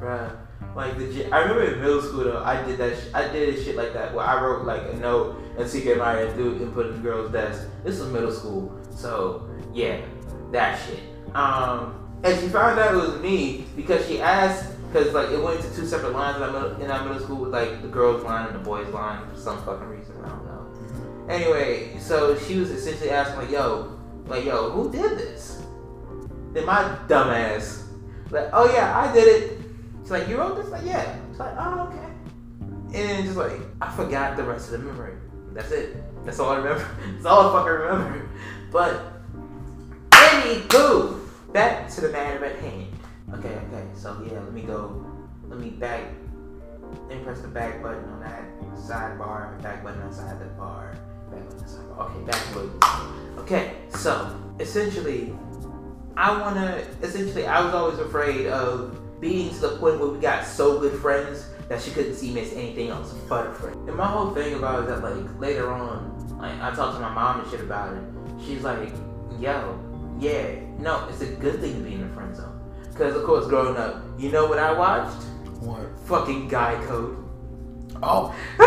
Speaker 1: Bruh, like legit. I remember in middle school though, I did that. Sh- I did shit like that where I wrote like a note and secret admirer and threw and put it in the girl's desk. This was middle school, so yeah, that shit. Um, and she found out it was me because she asked because like it went into two separate lines in our middle, in our middle school with like the girls line and the boys line for some fucking reason. I don't know. Anyway, so she was essentially asking like, "Yo, like, yo, who did this?" Then my dumb ass, like, "Oh yeah, I did it." She's like, "You wrote this?" Like, yeah. She's like, "Oh okay." And just like, I forgot the rest of the memory. That's it. That's all I remember. That's all I fucking remember. But anywho, back to the matter at hand. Okay, okay. So yeah, let me go. Let me back. and press the back button on that sidebar. Back button outside the bar. Back button sidebar. Okay, back button. Okay, so essentially, I wanna. Essentially, I was always afraid of being to the point where we got so good friends that she couldn't see me as anything else but a friend. And my whole thing about it is that like later on, like I talked to my mom and shit about it. She's like, yo, yeah, no, it's a good thing to be in the friend zone. Cause of course, growing up, you know what I watched?
Speaker 2: What?
Speaker 1: Fucking Guy Code.
Speaker 2: Oh,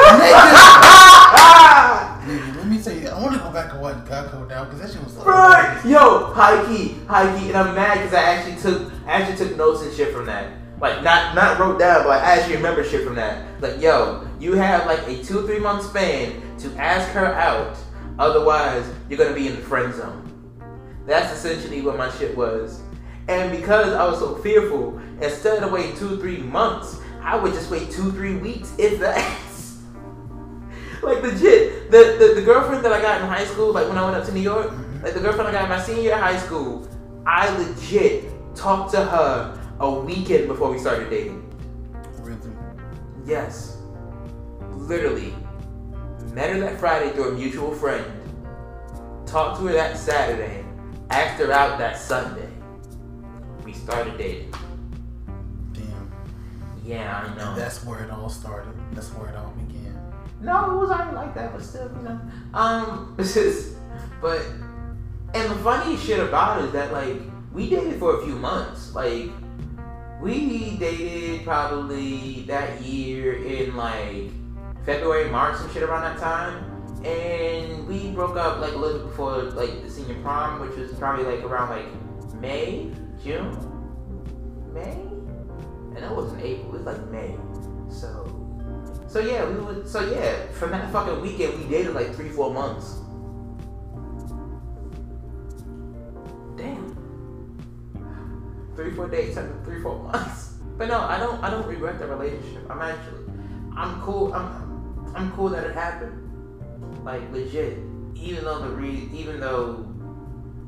Speaker 2: nigga, let me tell you. I want to go back and watch Guy Code now because that shit was like.
Speaker 1: Right. Yo, high key, high key, and I'm mad because I actually took, I actually took notes and shit from that. Like not, not wrote down, but I actually remember shit from that. Like, yo, you have like a two, three month span to ask her out. Otherwise, you're gonna be in the friend zone. That's essentially what my shit was. And because I was so fearful, instead of waiting two, three months, I would just wait two, three weeks, if that. like legit, the, the the girlfriend that I got in high school, like when I went up to New York,
Speaker 2: Mhm.
Speaker 1: like the girlfriend I got in my senior year of high school, I legit talked to her a weekend before we started dating.
Speaker 2: Really?
Speaker 1: Yes. Literally. Met her that Friday through a mutual friend. Talked to her that Saturday. Asked her out that Sunday. We started dating.
Speaker 2: Damn.
Speaker 1: Yeah, I know.
Speaker 2: And that's where it all started. That's where it all began.
Speaker 1: No, it was already like that, but still, you know. Um, it's just, but, and the funny shit about it is that, like, we dated for a few months. Like, we dated probably that year in, like, February, March, some shit around that time. And we broke up, like, a little bit before, like, the senior prom, which was probably, like, around, like, May, June? May? And that wasn't April, it was, like, May. So, So yeah, we would. So yeah, from that fucking weekend, we dated like three, four months. Damn. Three, four dates after three, four months. But no, I don't. I don't regret the relationship. I'm actually. I'm cool. I'm. I'm cool that it happened. Like legit. Even though the re. Even though.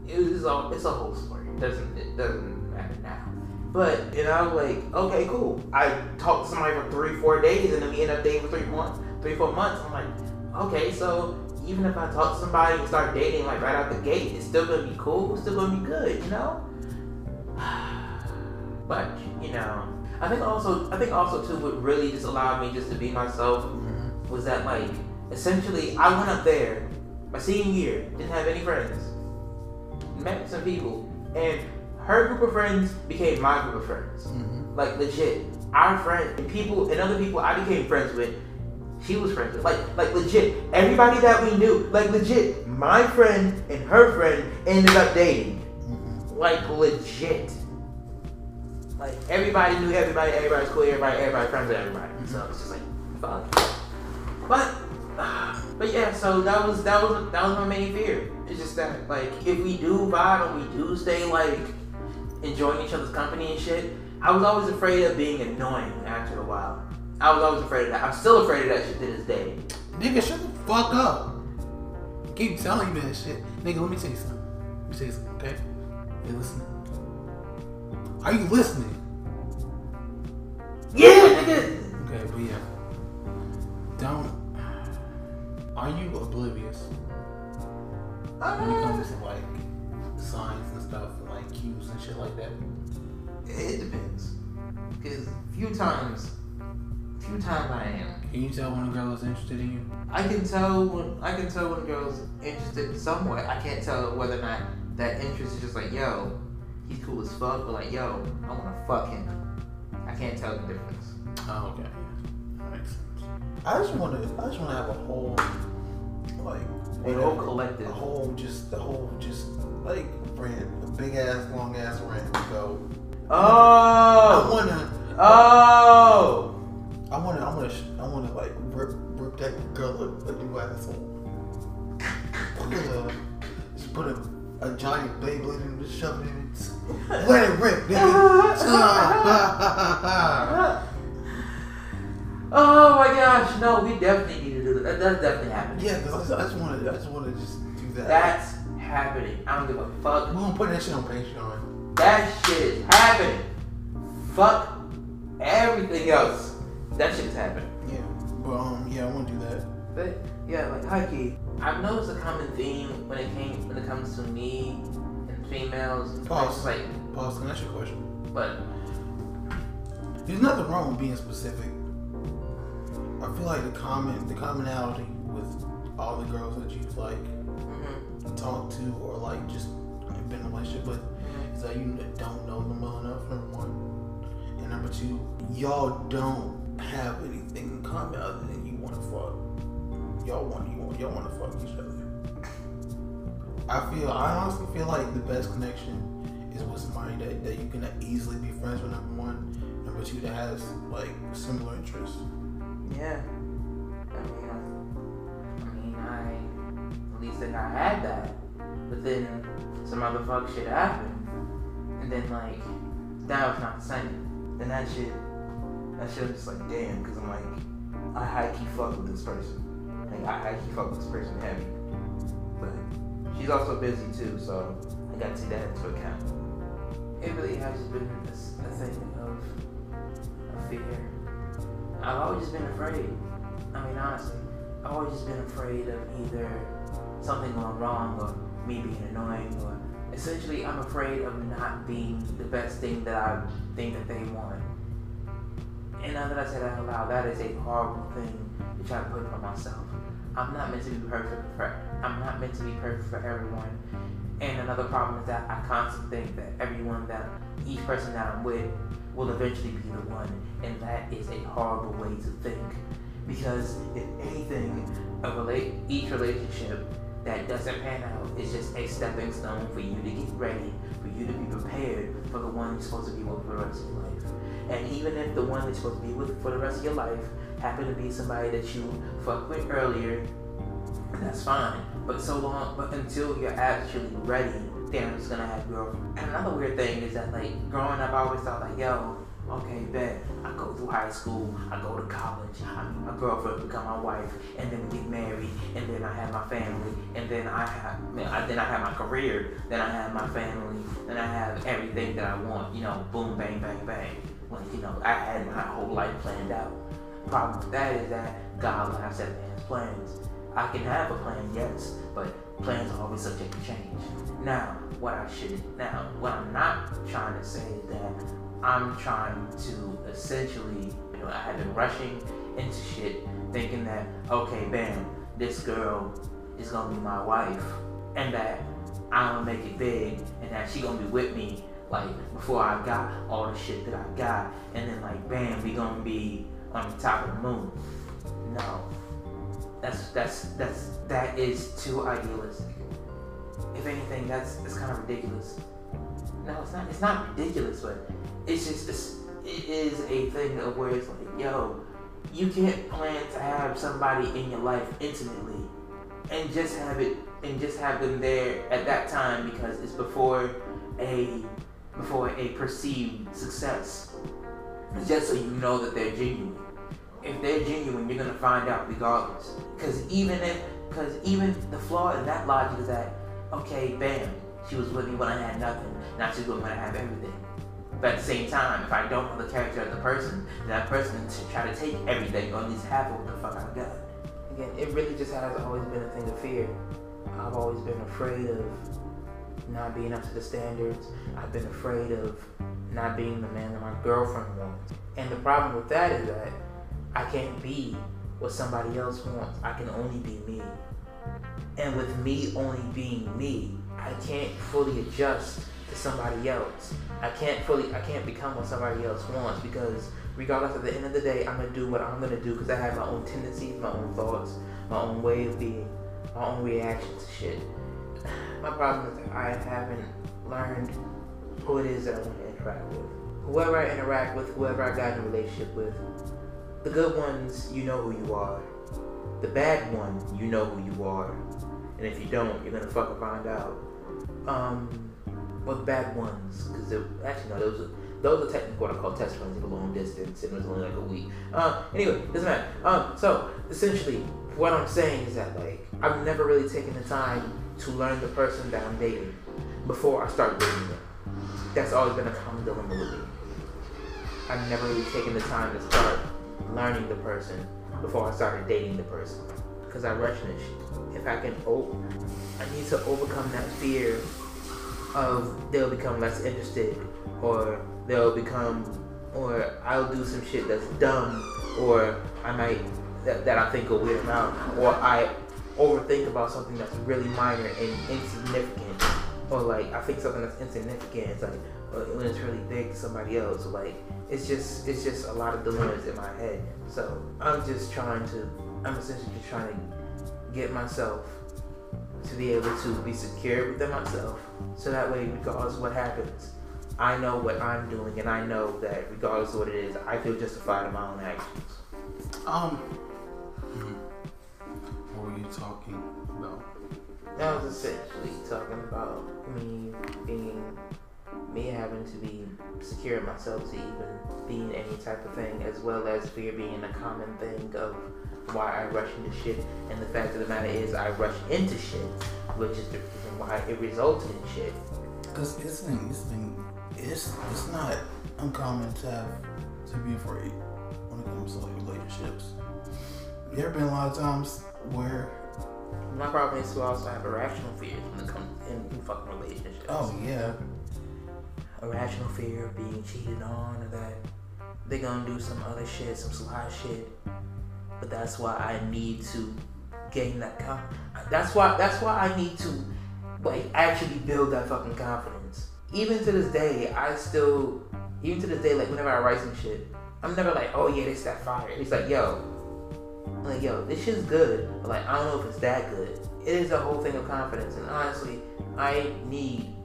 Speaker 1: It was all. It's a whole story. It doesn't. It doesn't matter now. But you know, like, okay, cool. I talked to somebody for three, four days, and then we end up dating for three months, three, four months. I'm like, okay, so even if I talk to somebody and start dating like right out the gate, it's still gonna be cool. It's still gonna be good, you know. But you know, I think also, I think also too, what really just allowed me just to be myself mm-hmm. was that like, essentially, I went up there my senior year, didn't have any friends, met some people, and her group of friends became my group of friends.
Speaker 2: Mm-hmm.
Speaker 1: Like legit, our friend and people and other people I became friends with, she was friends with. Like like legit, everybody that we knew, like legit, my friend and her friend ended up dating.
Speaker 2: Mm-hmm.
Speaker 1: Like legit. Like everybody knew everybody, everybody's cool, everybody, everybody friends with everybody. So it's just like fuck. But but yeah, so that was that was that was my main fear. It's just that like if we do vibe and we do stay like enjoying each other's company and shit, I was always afraid of being annoying after a while. I was always afraid of that. I'm still afraid of that shit to this day.
Speaker 2: Nigga, shut the fuck up. I keep telling you that shit. Nigga, let me tell you something. Let me tell you something, okay? You listening? Are you listening?
Speaker 1: Yeah, nigga.
Speaker 2: Okay, but yeah. Don't. Are you oblivious uh, when it comes to like signs and stuff and like cues and shit like that?
Speaker 1: It depends. Cause few times, few times I am.
Speaker 2: Can you tell when a girl is interested in you?
Speaker 1: I can tell when I can tell when a girl's interested somewhat. I can't tell whether or not that interest is just like, yo, he's cool as fuck, but like, yo, I wanna fuck him. I can't tell the difference.
Speaker 2: Oh, okay. Makes sense. I just want to. I just want to have a whole, like,
Speaker 1: A whole collective.
Speaker 2: a whole, just the whole, just like rant, a big ass, long ass rant. to oh, I wanna.
Speaker 1: oh.
Speaker 2: I wanna. I wanna. I wanna like rip, rip that girl a, a new asshole. Put a, just put a, a giant Beyblade and just shove it in it. Let it rip, nigga.
Speaker 1: Oh my gosh, no, we definitely need that. That does definitely happen.
Speaker 2: yeah, cause I, just wanna. I just wanna just do that.
Speaker 1: That's happening. I don't give a fuck.
Speaker 2: We're gonna put that shit on Patreon.
Speaker 1: That shit is happening. Fuck everything else. That shit is happening.
Speaker 2: Yeah, but um, yeah, I want to do that.
Speaker 1: But yeah, like Hikey, I've noticed a common theme when it came when it comes to me and females.
Speaker 2: Pause.
Speaker 1: like,
Speaker 2: Pause. Can I ask you a question?
Speaker 1: but
Speaker 2: There's nothing wrong with being specific. I feel like the common, the commonality with all the girls that you've like
Speaker 1: mhm,
Speaker 2: talked to or like just been in a relationship with is that you don't know them well enough. Number one, and number two, y'all don't have anything in common other than you want to fuck. Y'all want you want y'all want to fuck each other. I feel I honestly feel like the best connection is with somebody that, that you can easily be friends with. Number one, number two, that has like similar interests.
Speaker 1: Yeah. I mean, I, I mean, I at least think I had that, but then some other fuck shit happened, and then like that was not the same. Then that shit, that shit was just like damn, because I'm like, I high key fuck with this person. Like I high key fuck with this person heavy, but she's also busy too, so I got to take that into account. It really has just been a thing of, of fear. I've always just been afraid. I mean, honestly, I've always just been afraid of either something going wrong or me being annoying or essentially I'm afraid of not being the best thing that I think that they want. And now that I say that out loud, that is a horrible thing to try to put on myself. I'm not meant to be perfect for I'm not meant to be perfect for everyone. And another problem is that I constantly think that everyone that each person that I'm with will eventually be the one. And that is a horrible way to think. Because if anything, a relate each relationship that doesn't pan out is just a stepping stone for you to get ready, for you to be prepared for the one you're supposed to be with for the rest of your life. And even if the one you're supposed to be with for the rest of your life happen to be somebody that you fucked with earlier, that's fine. But so long, but until you're actually ready, just gonna have girlfriend. And another weird thing is that like growing up, I always thought like, yo, okay, bet I go through high school, I go to college, I meet my girlfriend, become my wife, and then we get married, and then I have my family, and then I have, then I have my career, then I have my family, then I have everything that I want. You know, boom, bang, bang, bang. Like you know, I had my whole life planned out. Problem with that is that God laughs at man's plans. I can have a plan, yes, but plans are always subject to change. Now, what I should now, what I'm not trying to say is that I'm trying to essentially, you know, I have been rushing into shit thinking that, okay, bam, this girl is gonna be my wife, and that I'm gonna make it big, and that she gonna be with me, like, before I got all the shit that I got, and then, like, bam, we gonna be on the top of the moon. No. That's, that's, that's, that is too idealistic. If anything, that's, that's kind of ridiculous. No, it's not, it's not ridiculous, but it's just it's, it is a thing of where it's like, yo, you can't plan to have somebody in your life intimately and just have it and just have them there at that time because it's before a before a perceived success. Just so you know that they're genuine. If they're genuine, you're gonna find out regardless. Because even if, because even the flaw in that logic is that, okay, bam, she was with me when I had nothing. Now she's with me when I have everything. But at the same time, if I don't know the character of the person, then that person should try to take everything, or at least half of what the fuck I got. Again, it really just has always been a thing of fear. I've always been afraid of not being up to the standards. I've been afraid of not being the man that my girlfriend wants. And the problem with that is that I can't be what somebody else wants. I can only be me. And with me only being me, I can't fully adjust to somebody else. I can't fully, I can't become what somebody else wants because regardless at the end of the day, I'm gonna do what I'm gonna do because I have my own tendencies, my own thoughts, my own way of being, my own reactions to shit. My problem is that I haven't learned who it is that I want to interact with. Whoever I interact with, whoever I got in a relationship with, the good ones, you know who you are. The bad one, you know who you are. And if you don't, you're gonna fucking find out. Um, the bad ones, because actually no, those are those are technically what I call test runs of a long distance, and it was only like a week. Uh, anyway, doesn't matter. Um, so essentially, what I'm saying is that like I've never really taken the time to learn the person that I'm dating before I start dating them. That's always been a common dilemma with me. I've never really taken the time to start learning the person before I started dating the person. Because I rush into shit. If I can, oh, I need to overcome that fear of they'll become less interested or they'll become or I'll do some shit that's dumb or I might that, that I think will weird them out or I overthink about something that's really minor and insignificant or like I think something that's insignificant it's like when it's really big to somebody else like it's just it's just a lot of dilemmas in my head. So I'm just trying to I'm essentially just trying to get myself to be able to be secure within myself. So that way, regardless of what happens, I know what I'm doing, and I know that regardless of what it is, I feel justified in my own actions.
Speaker 2: Um, what were you talking about?
Speaker 1: That was essentially talking about me being, me having to be secure in myself to even be in any type of thing, as well as fear being a common thing of why I rush into shit. And the fact of the matter is, I rush into shit, which is the reason why it resulted in shit.
Speaker 2: Cause this thing, this thing, it's it's not uncommon to have to be afraid when it comes to like relationships. There have been a lot of times where
Speaker 1: my problem is to also have irrational fears when it comes in fucking relationships.
Speaker 2: Oh yeah.
Speaker 1: Irrational fear of being cheated on or that they're gonna do some other shit, some sly shit but that's why I need to gain that con. That's why that's why I need to like actually build that fucking confidence. Even to this day, I still even to this day, like whenever I write some shit, I'm never like, oh yeah, this that fire. It's like, yo, like yo, this shit's good, but like I don't know if it's that good. It is a whole thing of confidence, and honestly, I need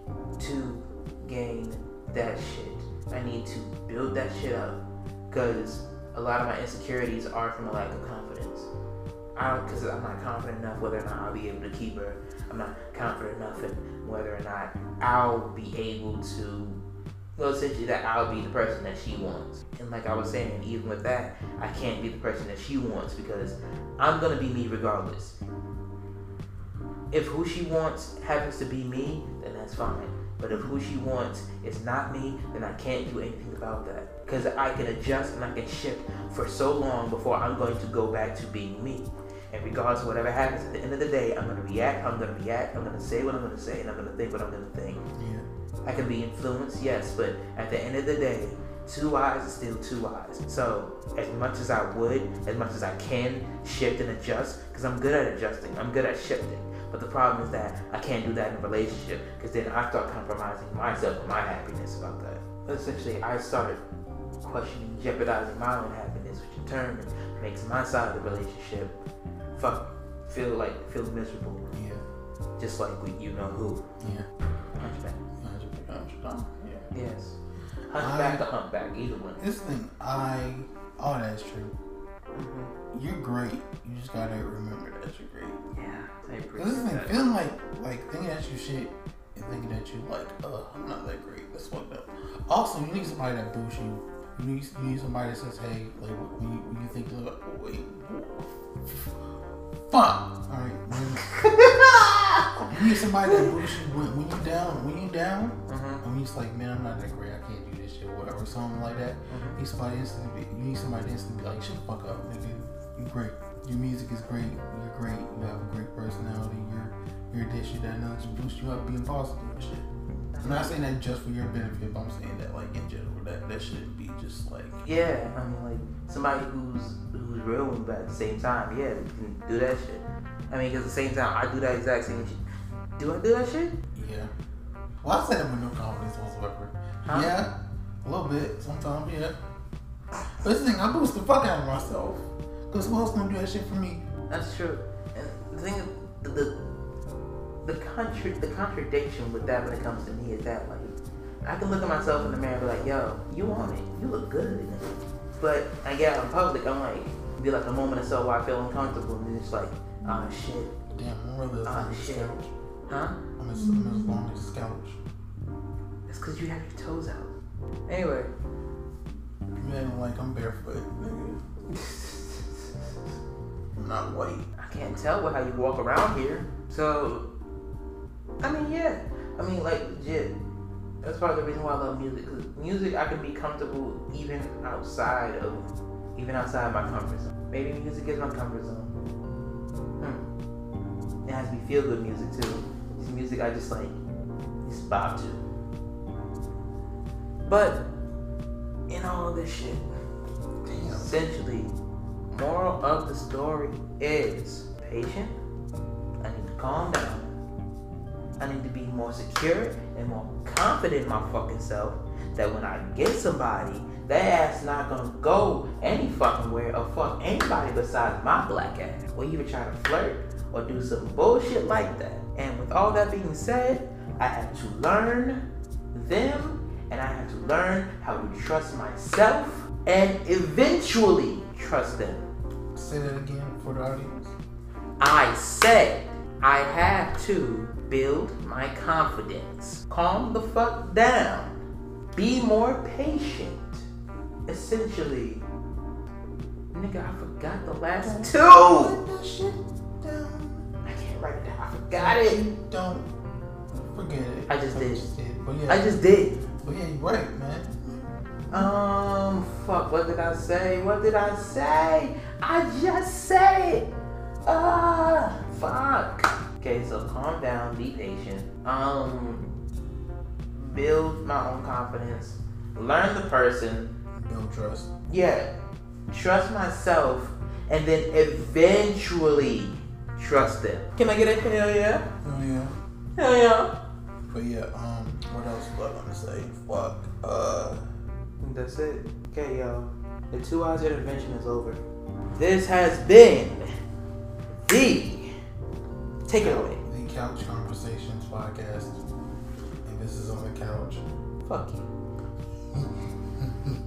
Speaker 1: to gain that shit. I need to build that shit up, cause a lot of my insecurities are from a lack of confidence. I because I'm not confident enough whether or not I'll be able to keep her. I'm not confident enough in whether or not I'll be able to. Well, essentially, that I'll be the person that she wants. And like I was saying, even with that, I can't be the person that she wants because I'm gonna be me regardless. If who she wants happens to be me, then that's fine. But if who she wants is not me, then I can't do anything about that. Because I can adjust and I can shift for so long before I'm going to go back to being me. And regardless of whatever happens, at the end of the day, I'm going to react, I'm going to react, I'm going to say what I'm going to say, and I'm going to think what I'm going to think.
Speaker 2: Yeah.
Speaker 1: I can be influenced, yes, but at the end of the day, two eyes is still two eyes. So, as much as I would, as much as I can shift and adjust, because I'm good at adjusting, I'm good at shifting. But the problem is that I can't do that in a relationship because then I start compromising myself and my happiness about that. Essentially, I started questioning, jeopardizing my own happiness, which in turn makes my side of the relationship fuck feel like feel miserable,
Speaker 2: Yeah.
Speaker 1: just like with you know who.
Speaker 2: Yeah.
Speaker 1: Hunchback.
Speaker 2: Yeah.
Speaker 1: Yes. Hunchback or humpback, either one.
Speaker 2: This thing, I. Oh, that's true.
Speaker 1: Mm-hmm.
Speaker 2: You're great. You just gotta remember that you're great.
Speaker 1: Yeah, I
Speaker 2: This
Speaker 1: that.
Speaker 2: feeling like like thinking that you shit and thinking that you like, uh, I'm not that great. That's fucked up. Also, you need somebody that boosts you. You need you need somebody that says, hey, like when you, when you think, like, oh, wait, fuck. All right. When, you need somebody that boosts you when, when you down. When you down,
Speaker 1: Mhm.
Speaker 2: and you just like, man, I'm not that great. I can't do this shit, whatever, something like that. You need somebody instantly. You need somebody instantly be like, shut the fuck up, nigga. You great. Your music is great. You're great. You have a great personality. You're you're this, you're that, another to boost you up, being positive and shit. I'm not saying that just for your benefit, but I'm saying that like in general, that that shouldn't be just like
Speaker 1: Yeah, I mean, like somebody who's who's real, but at the same time, yeah, you can do that shit. I mean, because at the same time, I do that exact same shit. Do I do that shit?
Speaker 2: yeah. Well, I said it with no confidence whatsoever.
Speaker 1: Huh?
Speaker 2: Yeah, a little bit sometimes, yeah. But this thing, I boost the fuck out of myself. Cause who else gonna do that shit for me?
Speaker 1: That's true. And the thing, the the the, contra- the contradiction with that when it comes to me is that like I can look at myself in the mirror and be like, yo, you on it, you look good. But I get out in public, I'm like, be like a moment or so where I feel uncomfortable, and it's like, oh shit,
Speaker 2: Damn, I'm really
Speaker 1: oh,
Speaker 2: long as
Speaker 1: shit.
Speaker 2: couch.
Speaker 1: huh?
Speaker 2: I'm as, I'm as long as couch.
Speaker 1: It's because you have your toes out. Anyway.
Speaker 2: Man, like I'm barefoot, nigga. I'm not white.
Speaker 1: I can't tell with how you walk around here. So, I mean, yeah. I mean, like, legit. That's part of the reason why I love music. Cause music, I can be comfortable even outside of, even outside my comfort zone. Maybe music is my comfort zone. Hmm. It has to be feel good music too. It's music I just like, just bob to. But in all of this shit,
Speaker 2: Damn.
Speaker 1: essentially, moral of the story is patient. I need to calm down. I need to be more secure and more confident in my fucking self. That when I get somebody, that ass not gonna go any fucking where or fuck anybody besides my black ass. Or even try to flirt or do some bullshit like that. And with all that being said, I had to learn them and I had to learn how to trust myself and eventually trust them.
Speaker 2: Say that again for the audience.
Speaker 1: I said I had to build my confidence. Calm the fuck down. Be more patient. Essentially, nigga, I forgot the last two.
Speaker 2: Shit down.
Speaker 1: I can't write it down. I forgot it.
Speaker 2: Don't forget it.
Speaker 1: I just
Speaker 2: I
Speaker 1: did.
Speaker 2: Just did. But yeah,
Speaker 1: I just did.
Speaker 2: but yeah, you're right, man.
Speaker 1: Um, fuck, what did I say? What did I say? I just said it. Ah, fuck. Okay, so calm down, be patient. Um, build my own confidence, learn the person.
Speaker 2: Build trust.
Speaker 1: Yeah, trust myself, and then eventually trust them. Can I get a hell yeah?
Speaker 2: Oh yeah.
Speaker 1: Hell yeah.
Speaker 2: But yeah, um, what else was I gonna say? Fuck. Uh,
Speaker 1: That's it. Okay, y'all. The two hours intervention is over. This has been the. Take it away.
Speaker 2: the Couch Conversations podcast, and this is on the couch.
Speaker 1: Fuck you.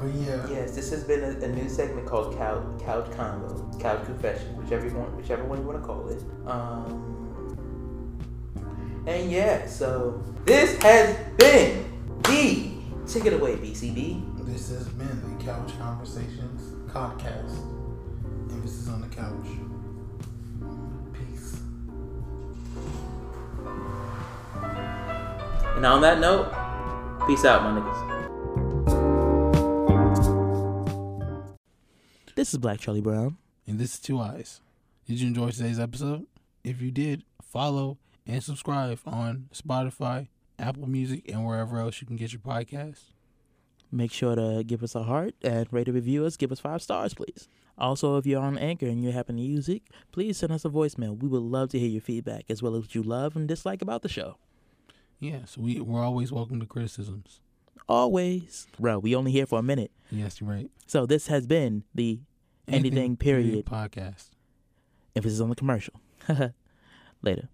Speaker 2: But yeah.
Speaker 1: Yes, this has been a, a new segment called Couch Couch Convo, Couch Confession, whichever one, whichever one you want to call it. Um, and yeah, so this has been the take it away, BCB.
Speaker 2: This has been the Couch Conversations podcast. Emphasis on the couch. Peace.
Speaker 1: And on that note, peace out, my niggas. This is Black Charlie Brown.
Speaker 2: And this is Two Eyes. Did you enjoy today's episode? If you did, follow and subscribe on Spotify, Apple Music, and wherever else you can get your podcasts.
Speaker 1: Make sure to give us a heart and rate and review us. Give us five stars, please. Also, if you're on Anchor and you happen to use it, please send us a voicemail. We would love to hear your feedback as well as what you love and dislike about the show.
Speaker 2: Yes, we, we're always welcome to criticisms.
Speaker 1: Always. Bro, we only here for a minute.
Speaker 2: Yes, you're right.
Speaker 1: So this has been the Anything, period.
Speaker 2: podcast.
Speaker 1: Emphasis on the commercial. Later.